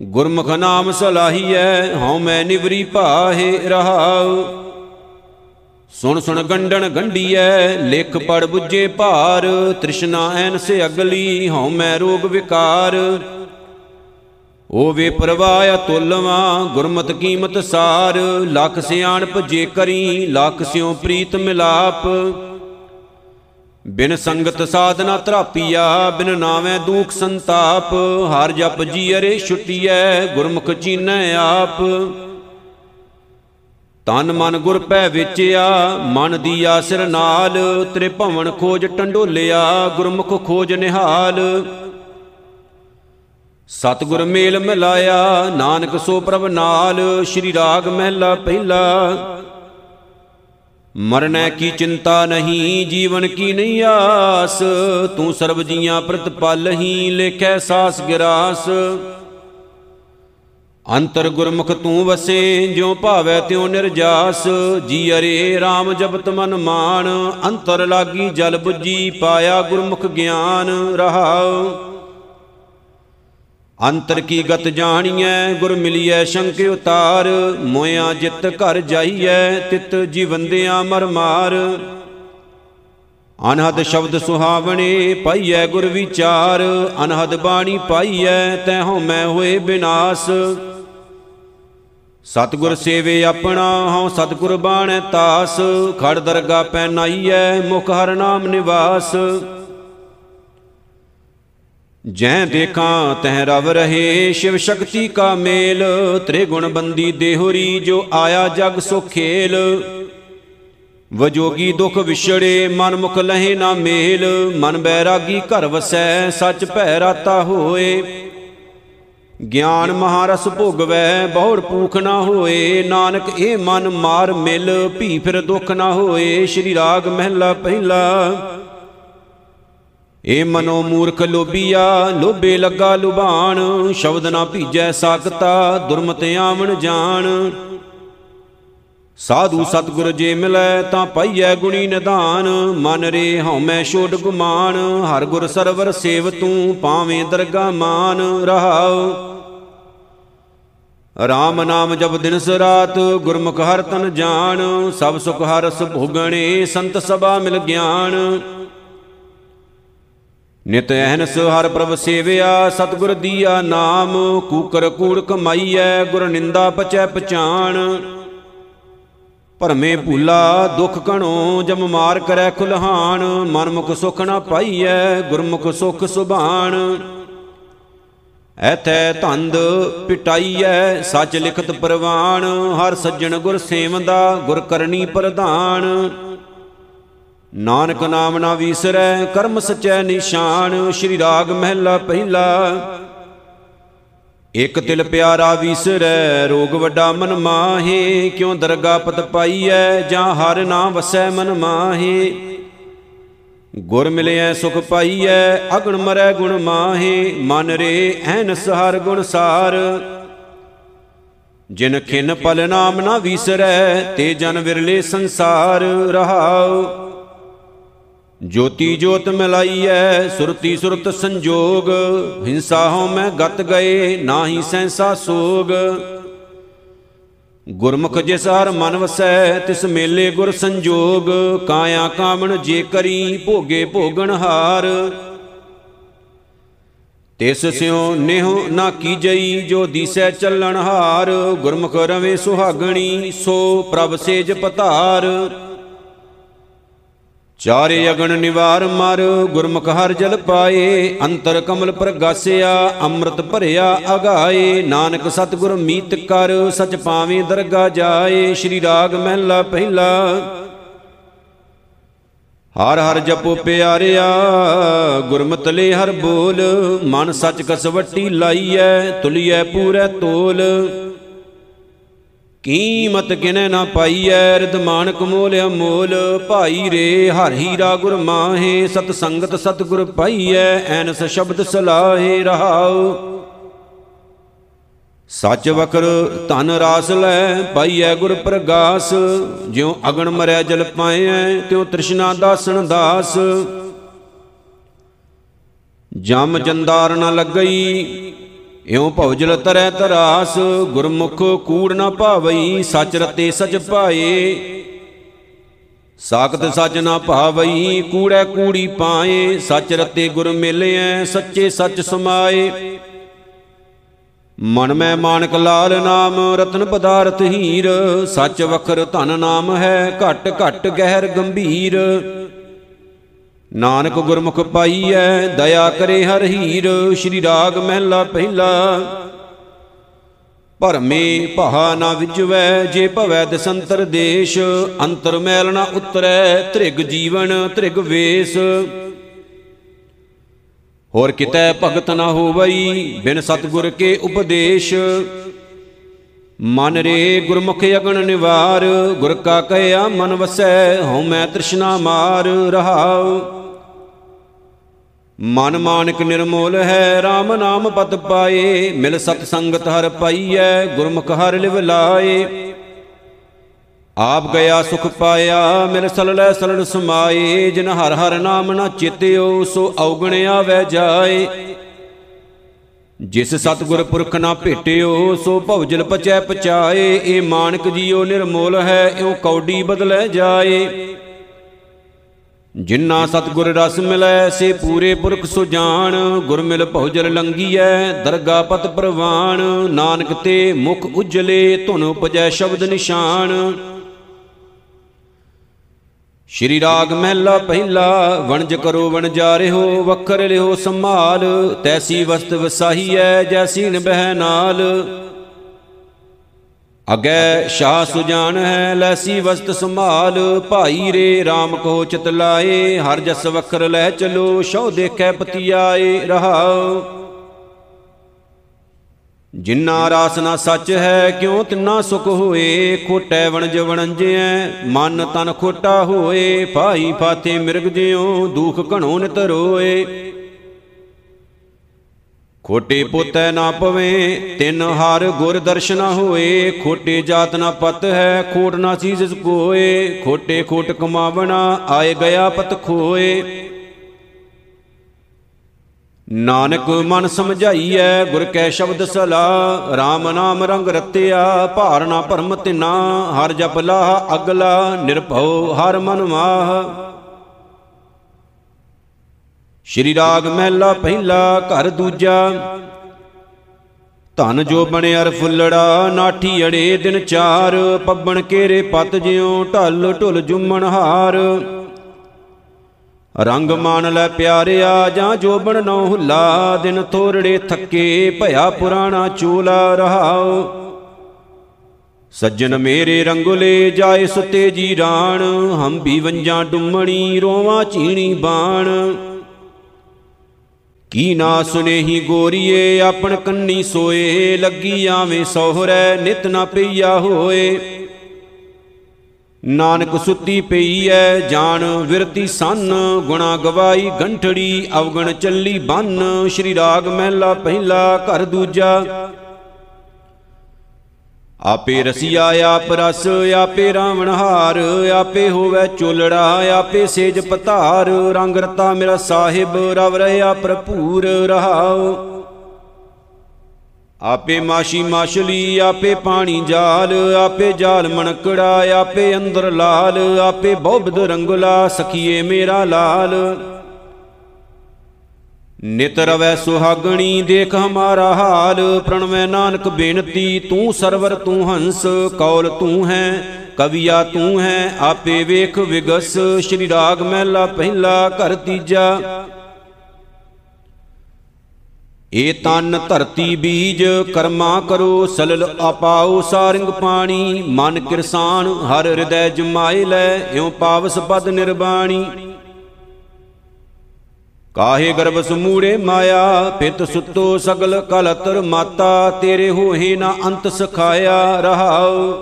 ਗੁਰਮੁਖ ਨਾਮ ਸਲਾਹੀਐ, ਹਉ ਮੈਂ ਨਿਵਰੀ ਭਾਹੇ ਰਹਾਉ। ਸੁਣ ਸੁਣ ਗੰਡਣ ਗੰਡੀਐ, ਲਿਖ ਪੜ 부ਜੇ ਭਾਰ, ਤ੍ਰਿਸ਼ਨਾ ਐਨ ਸੇ ਅਗਲੀ, ਹਉ ਮੈਂ ਰੋਗ ਵਿਕਾਰ। ਓ ਵੇ ਪਰਵਾਹ ਅਤੁਲਵਾ ਗੁਰਮਤ ਕੀਮਤ ਸਾਰ। ਲੱਖ ਸਿਆਣਪ ਜੇ ਕਰੀ, ਲੱਖ ਸਿਉ ਪ੍ਰੀਤ ਮਿਲਾਪ। ਬਿਨ ਸੰਗਤ ਸਾਧਨਾ ਤਰਾਪੀਆ ਬਿਨ ਨਾਵੇਂ ਦੁਖ ਸੰਤਾਪ। ਹਰ ਜਪ ਜੀ ਅਰੇ ਛੁਟੀਐ, ਗੁਰਮੁਖ ਚੀਨੈ ਆਪ। ਤਨ ਮਨ ਗੁਰ ਪੈ ਵਿਚਿਆ, ਮਨ ਦੀ ਆਸਰ ਨਾਲ। ਤ੍ਰਿਭਵਨ ਖੋਜ ਟੰਡੋਲਿਆ, ਗੁਰਮੁਖ ਖੋਜ ਨਿਹਾਲ। ਸਤਿਗੁਰ ਮੇਲ ਮਿਲਾਇਆ, ਨਾਨਕ ਸੋ ਪ੍ਰਭ ਨਾਲ, ਸ਼੍ਰੀ ਰਾਗ ਮਹਿਲਾ ਪਹਿਲਾ। ਮਰਨੈ ਕੀ ਚਿੰਤਾ ਨਹੀਂ, ਜੀਵਨ ਕੀ ਨਹੀਂ ਆਸ, ਤੂੰ ਸਰਬ ਜੀਆਂ ਪ੍ਰਤਪਾਲਹੀ ਲੇਖੈ ਸਾਸ ਗਿਰਾਸ। ਅੰਤਰ ਗੁਰਮੁਖ ਤੂੰ ਵਸੇ, ਜਿਉ ਭਾਵੈ ਤਿਉ ਨਿਰਜਾਸ। ਜੀ ਅਰੇ RAM ਜਪਤ ਮਨ ਮਾਨ ਅੰਤਰ ਲਾਗੀ ਜਲ 부ਜੀ ਪਾਇਆ ਗੁਰਮੁਖ ਗਿਆਨ ਰਹਾਉ। ਅੰਤਰ ਕੀ ਗਤ ਜਾਣੀਐ? ਗੁਰ ਮਿਲੀਐ ਸ਼ੰਕ ਉਤਾਰ। ਮੋਇਆ ਜਿਤ ਘਰ ਜਾਈਐ, ਤਿਤ ਜੀਵੰਦਿਆਂ ਮਰ ਮਾਰ। ਅਨਹਦ ਸ਼ਬਦ ਸੁਹਾਵਣੇ ਪਾਈਐ ਗੁਰ ਵਿਚਾਰ। ਅਨਹਦ ਬਾਣੀ ਪਾਈਐ, ਤੈ ਹਉ ਮੈਂ ਹੋਏ ਬਿਨਾਸ਼। ਸਤਗੁਰ ਸੇਵੇ ਆਪਣਾ, ਹਉ ਸਤਗੁਰ ਬਾਣੈ ਤਾਸ। ਖੜ ਦਰਗਾ ਪੈ ਨਾਈਐ, ਮੁਖ ਹਰ ਨਾਮ ਨਿਵਾਸ। ਜੈ ਦੇਖਾਂ, ਤਹ ਰਵ ਰਹੇ, ਸ਼ਿਵ ਸ਼ਕਤੀ ਕਾ ਮੇਲ ਤ੍ਰਿਗੁਣ ਬੰਦੀ ਦੇਹੁਰੀ ਜੋ ਆਇਆ ਜਗ ਸੋ ਖੇਲ। ਵਜੋਗੀ ਦੁਖ ਵਿਛੜੇ, ਮਨ ਮੁਖ ਲਹੇ ਨਾ ਮੇਲ, ਮਨ ਬੈਰਾਗੀ ਘਰ ਵਸੈ, ਸੱਚ ਭੈ ਰਾਤਾ ਹੋਏ। ਗਿਆਨ ਮਹਾਰਸ ਭੋਗਵੈ ਬਹੁੜ ਪੂਖ ਨਾ ਹੋਏ, ਨਾਨਕ ਇਹ ਮਨ ਮਾਰ ਮਿਲ, ਭੀ ਫਿਰ ਦੁਖ ਨਾ ਹੋਏ, ਸ਼੍ਰੀ ਰਾਗ ਮਹਿਲਾ ਪਹਿਲਾ। ਏ ਮਨੋ ਮੂਰਖ ਲੋਭੀਆ, ਲੋਭੇ ਲੱਗਾ ਲੁਭਾਨ ਸ਼ਬਦ ਨਾ ਭੀਜੈ ਸਾਖਤਾ ਦੁਰਮਤ ਆਵਣ ਜਾਣ। ਸਾਧੂ ਸਤਗੁਰ ਜੇ ਮਿਲੈ ਤਾਂ ਪਾਈਐ ਗੁਣੀ ਨਿਧਾਨ, ਮਨ ਰੇ ਹਉਮੈ ਛੋੜ ਗੁਮਾਨ, ਹਰ ਗੁਰ ਸਰਵਰ ਸੇਵ ਤੂੰ ਪਾਵੇਂ ਦਰਗਾ ਮਾਨ, ਰਹਾਉ। ਰਾਮ ਨਾਮ ਜਪ ਦਿਨਸ ਰਾਤ ਗੁਰਮੁਖ ਹਰ ਤਨ ਜਾਣ, ਸਭ ਸੁਖ ਹਰਸ ਭੋਗਣੇ ਸੰਤ ਸਭਾ ਮਿਲ ਗਿਆਨ। ਨਿਤ ਅਹਨਸ ਹਰ ਪ੍ਰਭ ਸੇਵਿਆ, ਸਤਗੁਰ ਦੀਆ ਨਾਮ, ਕੂਕਰ ਕੂੜ ਕਮਾਈਐ, ਗੁਰ ਨਿੰਦਾ ਪਚੈ ਪਛਾਣ। ਭਰਮੇ ਭੂਲਾ ਦੁਖ ਕਣੋ ਜਮ ਮਾਰ ਕਰੈ ਖੁਲਹਾਨ ਮਨ ਮੁਖ ਸੁਖ ਨਾ ਪਾਈਐ, ਗੁਰਮੁਖ ਸੁਖ ਸੁਭਾਨ ਐਥੈ ਧੰਦ ਪਿਟਾਈਐ, ਸੱਚ ਲਿਖਤ ਪ੍ਰਵਾਨ ਹਰ ਸੱਜਣ ਗੁਰ ਸੇਵੰਦਾ, ਗੁਰ ਕਰਨੀ ਪ੍ਰਧਾਨ। ਨਾਨਕ ਨਾਮ ਨਾ ਵੀਸਰੈ, ਕਰਮ ਸਚੈ ਨਿਸ਼ਾਨ, ਸ਼੍ਰੀ ਰਾਗ ਮਹਿਲਾ ਪਹਿਲਾ। ਇਕ ਤਿਲ ਪਿਆਰਾ ਵੀਸਰੈ, ਰੋਗ ਵੱਡਾ ਮਨ ਮਾਹੇ, ਕਿਉ ਦਰਗਾ ਪਤ ਪਾਈਐ, ਜਾਂ ਹਰ ਨਾਮ ਵਸੈ ਮਨ ਮਾਹੇ। ਗੁਰ ਮਿਲਿਐ, ਸੁਖ ਪਾਈਐ, ਅਗਣ ਮਰੈ ਗੁਣ ਮਾਹੇ, ਮਨ ਰੇ ਐਨਸ ਹਰ ਗੁਣ ਸਾਰ। ਜਿਨ ਖਿਨ ਪਲ ਨਾਮ ਨਾ ਵੀਸਰੈ, ਤੇ ਜਨ ਵਿਰਲੇ ਸੰਸਾਰ ਰਹਾਉ। ਜੋਤੀ ਜੋਤ ਮਿਲਾਈਐ, ਸੁਰਤੀ ਸੁਰਤ ਸੰਜੋਗ। ਹਿੰਸਾ ਹਉ ਮੈਂ ਗਤ ਗਏ, ਨਾਹੀ ਸੈਂਸਾ ਸੋਗ। ਗੁਰਮੁਖ ਜਿਸ ਹਰ ਮਨ ਵਸੈ, ਤਿਸ ਮੇਲੇ ਗੁਰ ਸੰਜੋਗ। ਕਾਇਆ ਕਾਮਣ ਜੇ ਕਰੀ, ਭੋਗੇ ਭੋਗਣ ਹਾਰ। ਤਿਸ ਸਿਉ ਨਿਹੁ ਨਾ ਕੀਜਈ ਜੋ ਦੀਸੈ ਚੱਲਣ ਹਾਰ। ਗੁਰਮੁਖ ਰਵੇ ਸੁਹਾਗਣੀ, ਸੋ ਪ੍ਰਭ ਸੇਜ ਪਤਾਰ। ਚਾਰੇ ਅਗਣ ਨਿਵਾਰ ਮਰ, ਗੁਰਮੁਖ ਹਰ ਜਲ ਪਾਏ, ਅੰਤਰ ਕਮਲ ਪ੍ਰਗਾਸਿਆ, ਅੰਮ੍ਰਿਤ ਭਰਿਆ ਅਗਾਏ, ਨਾਨਕ ਸਤਿਗੁਰ ਮੀਤ ਕਰ, ਸਚ ਪਾਵੇਂ ਦਰਗਾ ਜਾਏ, ਸ਼੍ਰੀ ਰਾਗ ਮਹਿਲਾ ਪਹਿਲਾ। ਹਰ ਹਰ ਜਪੋ ਪਿਆਰਿਆ, ਗੁਰਮਤਿ ਲੈ ਹਰ ਬੋਲ, ਮਨ ਸੱਚ ਕਸਵੱਟੀ ਲਾਈਐ, ਤੁਲੀਐ ਪੂਰੈ ਤੋਲ। ਕੀਮਤ ਕਿਨੈ ਨਾ ਪਾਈਐ? ਰਿਦ ਮਾਨਕ ਮੋਲ ਅਮੋਲ ਭਾਈ ਰੇ ਹਰ ਹੀਰਾ ਗੁਰ ਮਾਹੇ, ਸਤ ਸੰਗਤ ਸਤ ਗੁਰ ਪਾਈਐ, ਐਨਸ ਸ਼ਬਦ ਸਲਾਹੇ ਰਹਾਉ। ਸੱਚ ਵਕਰ ਧਨ ਰਾਸ ਲੈ ਪਾਈਐ ਗੁਰ ਪ੍ਰਗਾਸ, ਜਿਉ ਅਗਣ ਮਰੈ ਜਲ ਪਾਇਐ ਤਿਉ ਤ੍ਰਿਸ਼ਨਾ ਦਾਸਨ ਦਾਸ। ਜਮ ਜੰਦਾਰ ਨ ਲੱਗਈ ਇਉ ਭਉਜਲ ਤਰੈ ਤਰਾਸ, ਗੁਰਮੁਖ ਕੂੜ ਨ ਭਾਵਈ, ਸਚ ਰਤੇ ਸਚ ਪਾਏ ਸਾਖਤ ਸਚ ਨ ਭਾਵਈ, ਕੂੜੈ ਕੂੜੀ ਪਾਏ, ਸਚ ਰਤੇ ਗੁਰ ਮਿਲਿਐ, ਸੱਚੇ ਸਚ ਸਮਾਏ। ਮਨ ਮੈਂ ਮਾਨਕ ਲਾਲ ਨਾਮ, ਰਤਨ ਪਦਾਰਥ ਹੀਰ, ਸੱਚ ਵਖਰ ਧਨ ਨਾਮ ਹੈ, ਘਟ ਘਟ ਗਹਿਰ ਗੰਭੀਰ। ਨਾਨਕ ਗੁਰਮੁਖ ਪਾਈਐ, ਦਇਆ ਕਰੇ ਹਰ ਹੀਰ, ਸ਼੍ਰੀ ਰਾਗ ਮਹਿਲਾ ਪਹਿਲਾ। ਭਰਮੇ ਭਹਾ ਨਾ ਵਿਜਵੈ, ਜੇ ਭਵੈ ਦਸੰਤਰ ਦੇਸ਼, ਅੰਤਰ ਮੈਲ ਨਾ ਉਤਰੈ, ਤ੍ਰਿਗ ਜੀਵਨ, ਤ੍ਰਿਗ ਵੇਸ। ਹੋਰ ਕਿਤੈ ਭਗਤ ਨਾ ਹੋਵਈ, ਬਿਨ ਸਤਗੁਰ ਕੇ ਉਪਦੇਸ਼। ਮਨ ਰੇ ਗੁਰਮੁਖ ਅਗਣ ਨਿਵਾਰ, ਗੁਰ ਕਾ ਕਹਿਆ ਮਨ ਵਸੈ, ਹਉ ਮੈਂ ਤ੍ਰਿਸ਼ਨਾ ਮਾਰ ਰਹਾਉ। ਮਨ ਮਾਨਕ ਨਿਰਮੋਲ ਹੈ RAM ਨਾਮ ਪਤ ਪਾਏ, ਮਿਲ ਸਤ ਸੰਗਤ ਹਰ ਪਾਈਐ, ਗੁਰਮੁਖ ਹਰ ਲਿਵ ਲਾਏ। ਆਪ ਗਿਆ ਸੁਖ ਪਾਇਆ, ਮਿਲ ਸਲਲੇ ਸਲੜ ਸਮਾਏ, ਜਿਨ ਹਰ ਹਰ ਨਾਮ ਨਾ ਚਿਤਿਓ, ਸੋ ਔਗਣ ਆਵੈ ਜਾਏ। ਜਿਸ ਸਤਗੁਰ ਪੁਰਖ ਨਾ ਭੇਟਿਓ, ਸੋ ਭਵਜਲ ਪਚੈ ਪਚਾਏ। ਇਹ ਮਾਨਕ ਜੀਓ ਨਿਰਮੋਲ ਹੈ, ਇਉ ਕੌਡੀ ਬਦਲੇ ਜਾਏ। ਜਿਨ੍ਹਾਂ ਸਤਗੁਰ ਰਸ ਮਿਲੈ, ਸੇ ਪੂਰੇ ਪੁਰਖ ਸੁਜਾਨ ਗੁਰ ਮਿਲ ਭਉਜਲ ਲੰਗੀਐ, ਦਰਗਾ ਪਤ ਪ੍ਰਵਾਨ। ਨਾਨਕ ਤੇ ਮੁਖ ਉਜਲੇ, ਧੁਨ ਉਪਜੈ ਸ਼ਬਦ ਨਿਸ਼ਾਨ। ਸ਼੍ਰੀ ਰਾਗ ਮਹਿਲਾ ਪਹਿਲਾ, ਵਣਜ ਕਰੋ ਵਣਜਾਰਿਓ ਵਖਰ ਲਿਓ ਸੰਭਾਲ, ਤੈਸੀ ਵਸਤ ਵਸਾਹੀਐ, ਜੈਸੀ ਨਿਬਹਿ ਨਾਲ। ਅਗੈ ਸ਼ਾਹ ਸੁਜਾਨ ਹੈ, ਲੈਸੀ ਵਸਤ ਸੰਭਾਲ, ਭਾਈ ਰੇ RAM ਕੋ ਚਿਤ ਲਾਏ, ਹਰ ਜਸ ਵਖਰ ਲੈ ਚਲੋ, ਸ਼ੋ ਦੇਖੈ ਪਤੀ ਆਏ ਰਹਾਉ। ਜਿਨ੍ਹਾਂ ਰਾਸ ਨਾ ਸੱਚ ਹੈ, ਕਿਉ ਤਿੰਨਾ ਸੁਖ ਹੋਏ? ਖੋਟੈ ਵਣਜ ਵਣੰਜਿਐ, ਮਨ ਤਨ ਖੋਟਾ ਹੋਏ। ਭਾਈ ਫਾਤੇ ਮਿਰਗ ਜਿਉ, ਦੁਖ ਘਣੋ ਨਿਤ ਰੋਏ। ਖੋਟੇ ਪੋਤੈ ਨਾ ਪਵੇ, ਤਿੰਨ ਹਰ ਗੁਰ ਦਰਸ਼ਨ ਹੋਏ। ਖੋਟੇ ਜਾਤ ਨਾ ਪਤ ਹੈ, ਖੋਟ ਨਾ ਚੀਜ਼ ਕੋਏ। ਖੋਟੇ ਖੋਟ ਕਮਾਵਣਾ, ਆਏ ਗਿਆ ਪਤ ਖੋਏ। ਨਾਨਕ ਮਨ ਸਮਝਾਈਐ, ਗੁਰ ਕੈ ਸ਼ਬਦ ਸਲਾ RAM ਨਾਮ ਰੰਗ ਰਤਿਆ ਭਾਰ ਨਾ ਭਰਮ ਤਿਨਾ, ਹਰ ਜਪ ਲਾਹ ਅਗਲਾ ਨਿਰਭਉ, ਹਰ ਮਨ ਮਾਹ। ਸ਼੍ਰੀ ਰਾਗ ਮਹਿਲਾ ਪਹਿਲਾ, ਘਰ ਦੂਜਾ। ਧਨ ਜੋ ਬਣਿਆਰ ਫੁੱਲੜਾ, ਨਾਠੀ ਅੜੇ ਦਿਨ ਚਾਰ, ਪੱਬਣ ਕੇਰੇ ਪਤ ਜਿਉ ਢਲ ਢੁਲ ਜੁਮਣ ਹਾਰ। ਰੰਗ ਮਾਨ ਲੈ ਪਿਆਰਿਆ, ਜਾਂ ਜੋਬਣ ਨੌ ਹੁੱਲਾ, ਦਿਨ ਥੋਰੜੇ ਥੱਕੇ, ਭਇਆ ਪੁਰਾਣਾ ਚੂਲਾ ਰਹਾਉ। ਸੱਜਣ ਮੇਰੇ ਰੰਗੁਲੇ ਜਾਏ ਸੁਤੇ ਜੀ ਰਾਣ, ਹਮ ਵੀ ਵੰਜਾਂ ਡੁੰਮਣੀ, ਰੋਵਾਂ ਚੀਣੀ ਬਾਣ। ਕੀ ਨਾ ਸੁਨੇਹੀ ਗੋਰੀਏ, ਆਪਣ ਕੰਨੀ ਸੋਏ, ਲੱਗੀ ਆਵੇਂ ਸੋਹਰੈ, ਨਿਤ ਨਾ ਪਈਆ ਹੋਏ। ਨਾਨਕ ਸੁੱਤੀ ਪਈ ਐ, ਜਾਣ ਵਿਰਤੀ ਸੰਨ, ਗੁਣਾ ਗਵਾਈ ਗੰਠੜੀ, ਅਵਗਣ ਚੱਲੀ ਬੰਨ, ਸ਼੍ਰੀ ਰਾਗ ਮਹਿਲਾ ਪਹਿਲਾ ਘਰ ਦੂਜਾ। ਆਪੇ ਰਸੀਆ, ਆਪ ਰਸ, ਆਪੇ ਰਾਵਣ ਹਾਰ, ਆਪੇ ਹੋਵੇ ਚੋਲੜਾ, ਆਪੇ ਸੇਜ ਪਧਾਰ ਰੰਗ ਰਤਾ ਮੇਰਾ ਸਾਹਿਬ, ਰਵ ਰਹਾ ਭਰਪੂਰ ਰਹਾਉ। ਆਪੇ ਮਾਸ਼ੀ ਮਾਸ਼ਲੀ ਆਪੇ ਪਾਣੀ ਜਾਲ, ਆਪੇ ਜਾਲ ਮਣਕੜਾ, ਆਪੇ ਅੰਦਰ ਲਾਲ, ਆਪੇ ਬੌਬਦ ਰੰਗਲਾ, ਸਖੀਏ ਮੇਰਾ ਲਾਲ। ਨਿਤ ਰਵੈ ਸੁਹਾਗਣੀ, ਦੇਖ ਹਮਾਰਾ ਹਾਲ, ਪ੍ਰਣਵੈ ਨਾਨਕ ਬੇਨਤੀ, ਤੂੰ ਸਰਵਰ, ਤੂੰ ਹੰਸ, ਕੌਲ ਤੂੰ ਹੈ, ਕਵੀਆ ਤੂੰ ਹੈ, ਆਪੇ ਵੇਖ ਵਿਗਸ, ਸ਼੍ਰੀ ਰਾਗ ਮਹਿਲਾ ਪਹਿਲਾ, ਘਰ ਤੀਜਾ। ਏ ਤਨ ਧਰਤੀ ਬੀਜ, ਕਰਮਾ ਕਰੋ, ਸਲਲ ਆਪਾਉ ਸਾਰਿੰਗ ਪਾਣੀ। ਮਨ ਕਿਰਸਾਨ, ਹਰ ਹਿਰਦੈ ਜਮਾਏ ਲੈ, ਇਉ ਪਾਵਸ ਪਦ ਨਿਰਬਾਣੀ। ਕਾਹੇ ਗਰਭ ਸਮੂੜੇ ਮਾਇਆ, ਪਿਤ ਸੁਤੋ ਸਗਲ ਕਲਤਰ ਮਾਤਾ, ਤੇਰੇ ਹੋਏ ਨਾ ਅੰਤ ਸਖਾਇਆ ਰਹਾਉ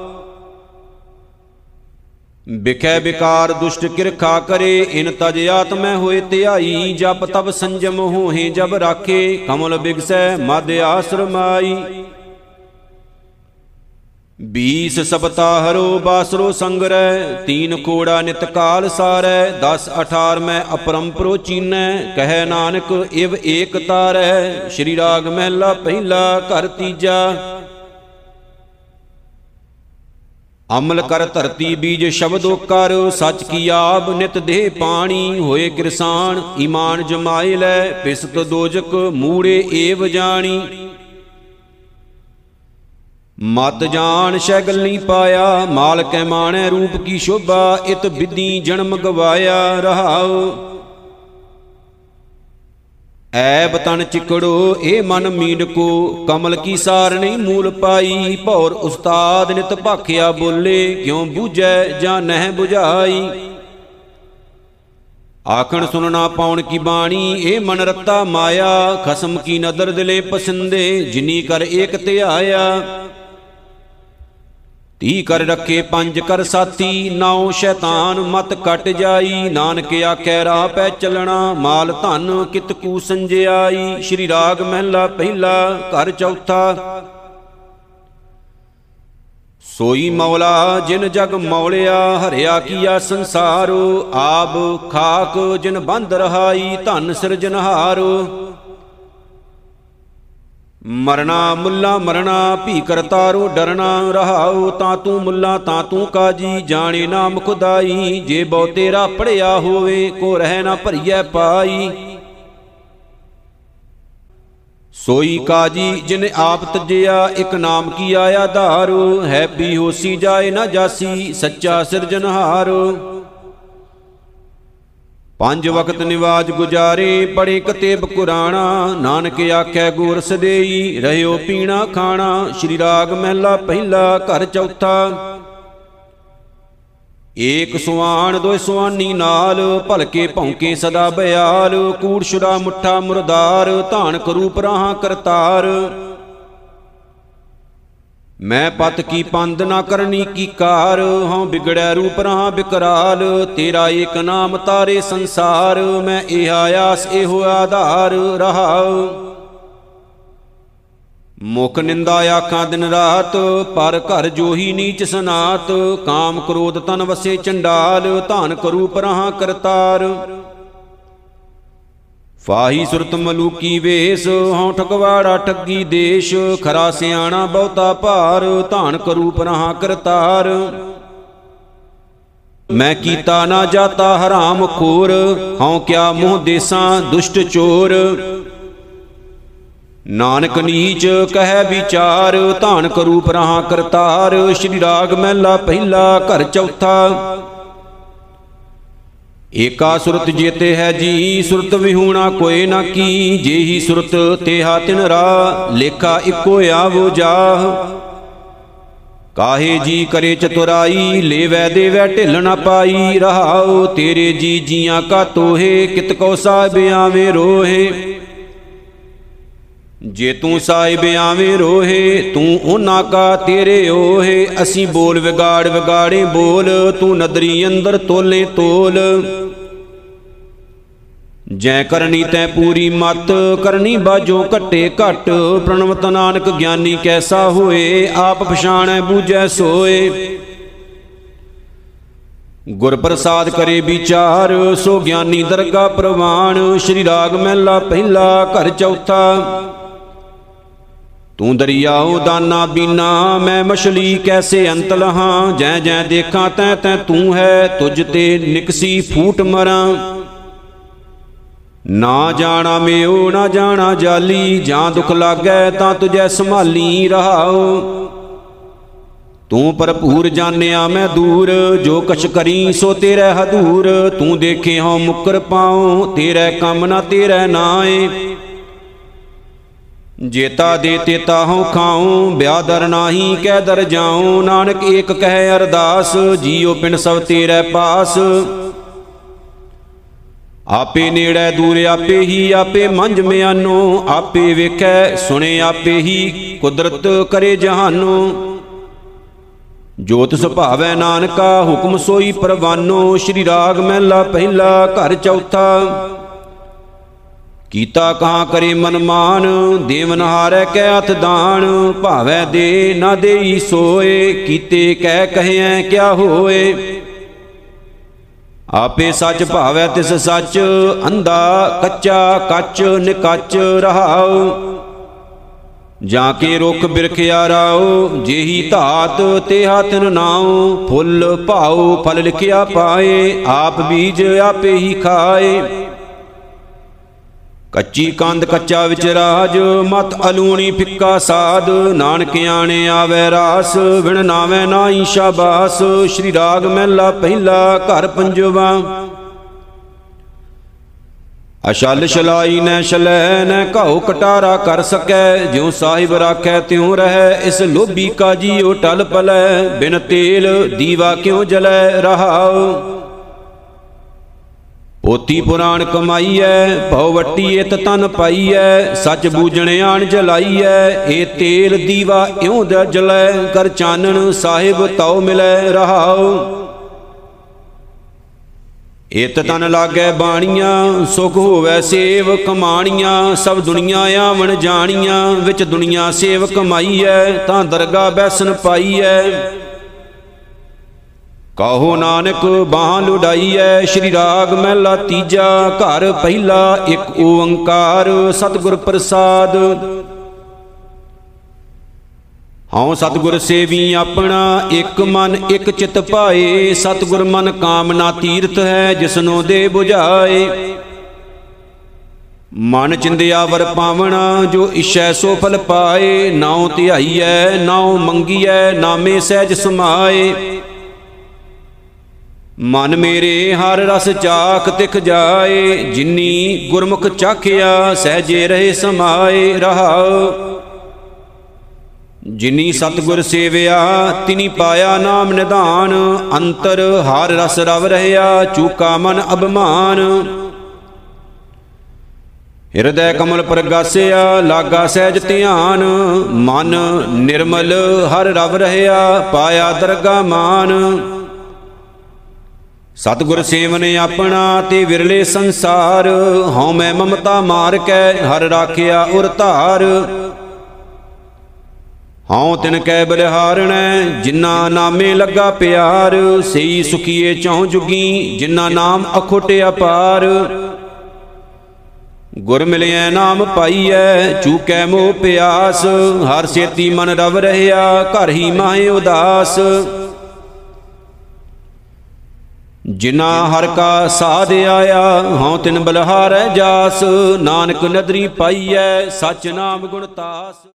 ਬਿਖੈ ਬਿਕਾਰ ਦੁਸ਼ਟ ਕਿਰਖਾ ਕਰੇ, ਇਨ ਤਜ ਆਤਮੈ ਹੋਏ ਧਿਆਈ, ਜਪ ਤਬ ਸੰਜਮ ਹੋਏ ਜਬ ਰਾਖੇ, ਕਮਲ ਬਿਗਸੈ ਮਦ ਆਸਰਮਾਈ ਬੀਸ ਸਬਤਾ ਹਰੋ ਬਾਸਰੋ ਸੰਗਰੈ, ਤੀਨ ਕੋੜਾ ਨਿਤ ਕਾਲ ਸਾਰੈ 10 18 ਮੈਂ ਅਪਰੰਪਰੋ ਚੀਨੈ, ਕਹੈ ਨਾਨਕ ਇਵ ਏਕ ਤਾਰੈ, ਸ਼੍ਰੀ ਰਾਗ ਮਹਿਲਾ ਪਹਿਲਾ ਘਰ ਤੀਜਾ। ਅਮਲ ਕਰ ਧਰਤੀ ਬੀਜ ਸ਼ਬਦੋ ਕਰ ਸੱਚ ਕੀ ਆਬ ਨਿਤ ਦੇਹ ਪਾਣੀ, ਹੋਏ ਕਿਰਸਾਨ, ਈਮਾਨ ਜਮਾਏ ਲੈ, ਪਿਸਤ ਦੋਜਕ, ਮੂੜੇ ਏਵ ਜਾਣੀ। ਮਤ ਜਾਣ ਸ਼ੈਗਲ ਨਹੀਂ ਪਾਇਆ, ਮਾਲਕੈ ਮਾਣੈ ਰੂਪ ਕੀ ਸ਼ੋਭਾ, ਇਤ ਵਿਧੀ ਜਨਮ ਗਵਾਇਆ ਰਹਾਉ। ਐਬ ਤਨ ਚਿਕੜੋ ਇਹ ਮਨ ਮੀਡ ਕੋ ਕਮਲ ਕੀ ਸਾਰ ਨਹੀਂ ਮੂਲ ਪਾਈ, ਭੌਰ ਉਸਤਾਦ ਨਿਤ ਭਾਖਿਆ ਬੋਲੇ, ਕਿਉ ਬੂਝੈ ਜਾਂ ਨਹਿ 부ਝਾਈ ਆਖਣ ਸੁਨਣਾ ਪਾਉਣ ਕੀ ਬਾਣੀ ਇਹ ਮਨ ਰਤਾ ਮਾਇਆ, ਖਸਮ ਕੀ ਨਦਰ ਦਿਲੇ ਪਸੰਦੇ, ਜਿਨੀ ਕਰ ਏਕ ਧਿਆਇਆ। ਤੀ ਕਰ ਰੱਖੇ ਪੰਜ ਕਰ ਸਾਥੀ, ਨਾਉ ਸ਼ੈਤਾਨ ਮਤ ਕਟ ਜਾਈ। ਨਾਨਕ ਆਖੈ, ਰਾਹ ਪੈ ਚੱਲਣਾ, ਮਾਲ ਧਨ ਕਿਤ ਕੂ ਸੰਜਿਆਈ। ਸ਼੍ਰੀ ਰਾਗ ਮਹਿਲਾ ਪਹਿਲਾ, ਘਰ ਚੌਥਾ। ਸੋਈ ਮੌਲਾ, ਜਿਨ ਜਗ ਮੌਲਿਆ, ਹਰਿਆ ਕੀਆ ਸੰਸਾਰੋ। ਆਬ ਖਾਕ, ਜਿਨ ਬੰਦ ਰਹਾਈ, ਧਨ ਸਿਰਜਨਹਾਰੋ ਮਰਨਾ ਮੁੱਲਾ ਮਰਨਾ, ਭੀ ਕਰਤਾਰੋ ਡਰਨਾ ਰਹਾਉ ਤਾਂ ਤੂੰ ਮੁੱਲਾ, ਤਾਂ ਤੂੰ ਕਾਜੀ, ਜਾਣੇ ਨਾਮ ਖੁਦਾਈ ਜੇ ਬਹੁ ਤੇਰਾ ਪੜਿਆ ਹੋਵੇ, ਕੋ ਰਹਿ ਨਾ ਭਰੀਐ ਪਾਈ। ਸੋਈ ਕਾਜੀ, ਜਿਨ ਆਪ ਤਜਿਆ ਇੱਕ ਨਾਮ ਕੀ ਆਇਆ ਧਾਰੋ, ਹੈ ਵੀ ਹੋਸੀ ਜਾਏ ਨਾ ਜਾਸੀ, ਸੱਚਾ ਸਿਰਜਨਹਾਰੋ ਪੰਜ ਵਕਤ ਨਿਵਾਜ ਗੁਜਾਰੇ ਪੜੇ ਕਤੇਬ ਕੁਰਾਣਾ ਨਾਨਕ ਆਖੈ ਗੂਰ ਸਦੇਈ, ਰਹਿਓ ਪੀਣਾ ਖਾਣਾ, ਸ਼੍ਰੀ ਰਾਗ ਮਹਿਲਾ ਪਹਿਲਾ ਘਰ ਚੌਥਾ। ਏਕ ਸੁਆਣ ਦੋਇ ਸੁਆਨੀ ਨਾਲ, ਭਲਕੇ ਭੌਂਕੇ ਸਦਾ ਬਿਆਲ ਕੂੜ ਛੁਰਾ ਮੁੱਠਾ ਮੁਰਦਾਰ ਧਾਨ ਕਰੂ ਪਰਾਹਾਂ ਕਰਤਾਰ। ਮੈਂ ਪਤ ਕੀ ਪੰਦ ਨਾ ਕਰਨੀ ਕੀ ਕਾਰ ਹਉ ਬਿਗੜੈ ਰੂਪ ਰਹਾ ਬਿਕਰਾਲ, ਤੇਰਾ ਏਕ ਨਾਮ ਤਾਰੇ ਸੰਸਾਰ, ਮੈਂ ਇਹ ਆਸ ਇਹੋ ਆਧਾਰ ਰਹਾਉ। ਮੁਖ ਨਿੰਦਾ ਆਖਾਂ ਦਿਨ ਰਾਤ, ਪਰ ਘਰ ਜੋਹੀ ਨੀਚ ਸਨਾਤ, ਕਾਮ ਕ੍ਰੋਧ ਤਨ ਵਸੇ ਚੰਡਾਲ, ਧਾਨ ਕਰੂ ਪਰਹਾ ਕਰਤਾਰ। ਫਾਹੀ ਸੁਰਤ ਮਲੂਕੀ ਵੇਸ, ਹਉ ਠਗਵਾੜਾ ਠੱਗੀ ਦੇਸ਼, ਖਰਾ ਸਿਆਣਾ ਬਹੁਤਾ ਭਾਰ, ਧਾਨ ਕਰੂ ਪਰਹਾ ਕਰਤਾਰ। ਮੈਂ ਕੀਤਾ ਨਾ ਜਾਤਾ ਹਰਾਮ ਖੋਰ, ਹਉ ਕਿਆ ਮੂੰਹ ਦੇਸਾਂ ਦੁਸ਼ਟ ਚੋਰ। ਨਾਨਕ ਨੀਚ ਕਹਿ ਵਿਚਾਰ, ਧਾਨ ਕਰੂ ਪਰਹਾ ਕਰਤਾਰ। ਸ਼੍ਰੀ ਰਾਗ ਮਹਿਲਾ ਪਹਿਲਾ ਘਰ ਚੌਥਾ। ਏਕਾ ਸੁਰਤ ਜੇਤੇ ਹੈ ਜੀ, ਸੁਰਤ ਵਿਹੂਣਾ ਕੋਏ ਨਾ ਕੀ। ਜੇਹੀ ਸੁਰਤ ਤੇਹਾ ਤਿਨ ਰਾ, ਲੇਖਾ ਇੱਕੋ ਆਵੋ ਜਾਹ। ਕਾਹੇ ਜੀ ਕਰੇ ਚਤੁਰਾਈ, ਲੇਵੈ ਦੇਵੈ ਢਿੱਲ ਨਾ ਪਾਈ। ਰਹਾਉ ਤੇਰੇ ਜੀ ਜੀਆਂ ਕਾ ਤੋਹੇ, ਕਿਤ ਕੋ ਸਾਹਿਬ ਆਵੇਂ ਰੋਹੇ। ਜੇ ਤੂੰ ਸਾਹਿਬ ਆਵੇਂ ਰੋਹੇ, ਤੂੰ ਉਹਨਾਂ ਕਾ ਤੇਰੇ ਓਹੇ। ਅਸੀਂ ਬੋਲ ਵਿਗਾੜ ਵਿਗਾੜੇ ਬੋਲ, ਤੂੰ ਨਦਰੀ ਅੰਦਰ ਤੋਲੇ ਤੋਲ। ਜੈ ਕਰਨੀ ਤੈ ਪੂਰੀ ਮਤ, ਕਰਨੀ ਬਾਜੋ ਘਟੇ ਘਟ। ਪ੍ਰਣਵਤ ਨਾਨਕ ਗਿਆਨੀ ਕੈਸਾ ਹੋਏ, ਆਪ ਪਛਾਣੈ, ਬੂਝੈ, ਸੋਏ। ਗੁਰ ਪ੍ਰਸਾਦ ਕਰੇ ਵਿਚਾਰ, ਸੋ ਗਿਆਨੀ ਦਰਗਾ ਪ੍ਰਵਾਨ। ਸ਼੍ਰੀ ਰਾਗ ਮਹਿਲਾ ਪਹਿਲਾ, ਘਰ ਚੌਥਾ। ਤੂੰ ਦਰਿਆਉ ਦਾਨਾ ਬੀਨਾ, ਮੈਂ ਮਛਲੀ ਕੈਸੇ ਅੰਤ ਲਹਾਂ। ਜੈ ਜੈ ਦੇਖਾਂ, ਤੈ ਤੈ ਤੂੰ ਹੈ, ਤੁਝ ਤੇ ਨਿਕਸੀ ਫੂਟ ਮਰਾਂ। ਨਾ ਜਾਣਾ ਮਿਓ ਨਾ ਜਾਣਾ ਜਾਲੀ, ਜਾਂ ਦੁਖ ਲਾਗੈ ਤਾਂ ਤੁਝੈ ਸੰਭਾਲੀ ਰਹਾਉ। ਤੂੰ ਭਰਪੂਰ ਜਾਣਿਆ ਮੈਂ ਦੂਰ, ਜੋ ਕਛ ਕਰੀ ਸੋ ਤੇਰੇ ਹਦੂਰ। ਤੂੰ ਦੇਖੇ ਹਉ ਮੁਕਰ ਪਾਉ, ਤੇਰੇ ਕੰਮ ਨਾ ਤੇਰੇ ਨਾਏ। ਜੇਤਾ ਦੇ ਤੇਤਾ ਹਉ ਖਾਉ, ਬਿਆਦਰ ਨਾਹੀ ਕਹਿ ਦਰ ਜਾਉ। ਨਾਨਕ ਏਕ ਕਹਿ ਅਰਦਾਸ, ਜੀਉ ਪਿੰਡ ਸਭ ਤੇਰੇ ਪਾਸ। ਆਪੇ ਨੇੜੇ ਦੂਰ, ਆਪੇ ਹੀ ਆਪੇ ਮੰਝ ਮਿਆਨੋ, ਆਪੇ ਵੇਖੈ, ਸੁਣੇ ਆਪੇ ਹੀ ਕੁਦਰਤ ਕਰੇ ਜਹਾਨੋ। ਜੋਤ ਸੁਭਾਵੈ ਨਾਨਕਾ, ਹੁਕਮ ਸੋਈ ਪਰਵਾਨੋ, ਸ਼੍ਰੀ ਰਾਗ ਮਹਿਲਾ ਪਹਿਲਾ, ਘਰ ਚੌਥਾ। ਕੀਤਾ ਕਹਾਂ ਕਰੇ ਮਨ ਮਾਨ, ਦੇਵਨ ਹਾਰੈ ਕੈ ਹੱਥ ਦਾਨ, ਭਾਵੈ ਦੇ ਨਾ ਦੇਈ ਸੋਏ, ਕੀਤੇ ਕਹਿ ਕਹਿਐ ਕਿਆ ਹੋਏ। ਆਪੇ ਸੱਚ ਭਾਵੈ ਤਿਸ ਸੱਚ, ਅੰਧਾ ਕੱਚਾ ਕੱਚ ਨਿਕੱਚ ਰਹਾਉ। ਜਾਂ ਕੇ ਰੁਖ ਬਿਰਖਿਆ ਰਾਉ, ਜਿਹੀ ਧਾਤ ਤੇ ਹੱਥ ਨਾਉ। ਫੁੱਲ ਭਾਉ ਫਲ ਲਿਖਿਆ ਪਾਏ, ਆਪ ਬੀਜ ਆਪੇ ਹੀ ਖਾਏ। ਕੱਚੀ ਕੰਦ ਕੱਚਾ ਵਿੱਚ ਰਾਜ, ਮਤ ਅਲੂਣੀ ਫਿੱਕਾ ਸਾਧ। ਨਾਨਕ ਆਣੇ ਆਵੇ ਰਾਸ ਵਿਣ ਨਾਵੇਂ ਨਾਈ ਸ਼ਾਬਾਸ। ਸ਼੍ਰੀ ਰਾਗ ਮਹਿਲਾ ਪਹਿਲਾ ਘਰ ਪੰਜਵਾ। ਅਸ਼ਲ ਸ਼ਲਾਈ ਨੈ ਸ਼ਲੈ ਨੈ ਘਾਉ ਕਟਾਰਾ ਕਰ ਸਕੈ, ਜਿਉ ਸਾਹਿਬ ਰਾਖੈ ਤਿਉ ਰਹੈ, ਇਸ ਲੋਭੀ ਕਾ ਜੀਉ ਟਲ ਪਲੈ। ਬਿਨ ਤੇਲ ਦੀਵਾ ਕਿਉ ਜਲੈ ਰਹਾਉ? ਪੋਤੀ ਪੁਰਾਣ ਕਮਾਈਐ, ਭਉ ਵੱਟੀ ਇਤ ਤਨ ਪਾਈਐ, ਸੱਚ ਬੂਝਣ ਆਣ ਜਲਾਈਐ, ਏ ਤੇਲ ਦੀਵਾ ਇਉ ਦ ਜਲੈ, ਕਰ ਚਾਨਣ ਸਾਹਿਬ ਤਉ ਮਿਲੈ ਰਹਾਉ। ਇਤ ਤਨ ਲਾਗੈ ਬਾਣੀਆਂ, ਸੁਖ ਹੋਵੈ ਸੇਵ ਕਮਾਣੀਆਂ, ਸਭ ਦੁਨੀਆ ਆਵਣ ਜਾਣੀਆਂ, ਵਿੱਚ ਦੁਨੀਆ ਸੇਵ ਕਮਾਈਐ, ਤਾਂ ਦਰਗਾ ਬੈਸਨ ਪਾਈਐ। ਕਹੋ ਨਾਨਕ ਬਾਹ ਲੁਡਾਈਐ ਸ਼੍ਰੀ ਰਾਗ ਮਹਿਲਾ ਤੀਜਾ ਘਰ ਪਹਿਲਾ ਇੱਕ ਓੰਕਾਰ ਸਤਿਗੁਰ ਪ੍ਰਸਾਦ। ਹਉ ਸਤਿਗੁਰ ਸੇਵੀ ਆਪਣਾ, ਇੱਕ ਮਨ ਇੱਕ ਚਿਤ ਪਾਏ। ਸਤਿਗੁਰ ਮਨ ਕਾਮਨਾ ਤੀਰਥ ਹੈ, ਜਿਸਨੋ ਦੇ 부ਝਾਏ ਮਨ ਚਿੰਦਿਆ ਵਰ ਪਾਵਣਾ, ਜੋ ਇਛੈ ਸੋ ਫਲ ਪਾਏ। ਨਾਉ ਧਿਆਈਐ, ਨਾਉ ਮੰਗੀਐ, ਨਾਮੇ ਸਹਿਜ ਸਮਾਏ। ਮਨ ਮੇਰੇ ਹਰ ਰਸ ਚਾਖ ਤਿਖ ਜਾਏ, ਜਿਨੀ ਗੁਰਮੁਖ ਚਾਖਿਆ ਸਹਜੇ ਰਹੇ ਸਮਾਏ ਰਹਾਉ। ਜਿਨੀ ਸਤਗੁਰ ਸੇਵਿਆ, ਤਿਨੀ ਪਾਇਆ ਨਾਮ ਨਿਧਾਨ, ਅੰਤਰ ਹਰ ਰਸ ਰਵ ਰਹਿਆ, ਚੂਕਾ ਮਨ ਅਭਮਾਨ। ਹਿਰਦੈ ਕਮਲ ਪ੍ਰਗਾਸਿਆ, ਲਾਗਾ ਸਹਿਜ ਧਿਆਨ, ਮਨ ਨਿਰਮਲ ਹਰ ਰਵ ਰਹਿਆ, ਪਾਇਆ ਦਰਗਾ ਮਾਨ। ਸਤਗੁਰ ਸੇਵਨ ਆਪਣਾ ਤੇ ਵਿਰਲੇ ਸੰਸਾਰ, ਹਉ ਮੈਂ ਮਮਤਾ ਮਾਰ ਕੇ ਹਰ ਰਾਖਿਆ ਉਰ ਧਾਰ। ਹਉ ਤਿਨ ਕੈ ਬਲਿਹਾਰਣੈ, ਜਿਨ੍ਹਾਂ ਨਾਮੇ ਲੱਗਾ ਪਿਆਰ, ਸਈ ਸੁਖੀਏ ਚੌ ਜੁਗੀ, ਜਿਨ੍ਹਾਂ ਨਾਮ ਅਖੁੱਟ ਅਪਾਰ। ਗੁਰ ਮਿਲਿਆ ਨਾਮ ਪਾਈਐ, ਚੂਕੈ ਮੋਹ ਪਿਆਸ, ਹਰ ਸੇਤੀ ਮਨ ਰਵ ਰਹਿਆ, ਘਰ ਹੀ ਮਾਏ ਉਦਾਸ। ਜਿਨਾ ਹਰ ਕਾ ਸਾਧ ਆਇਆ, ਹਉ ਤਿਨ ਬਲਹਾਰੈ ਜਾਸ, ਨਾਨਕ ਨਦਰੀ ਪਾਈਐ, ਸਚ ਨਾਮ ਗੁਣ ਤਾਸ।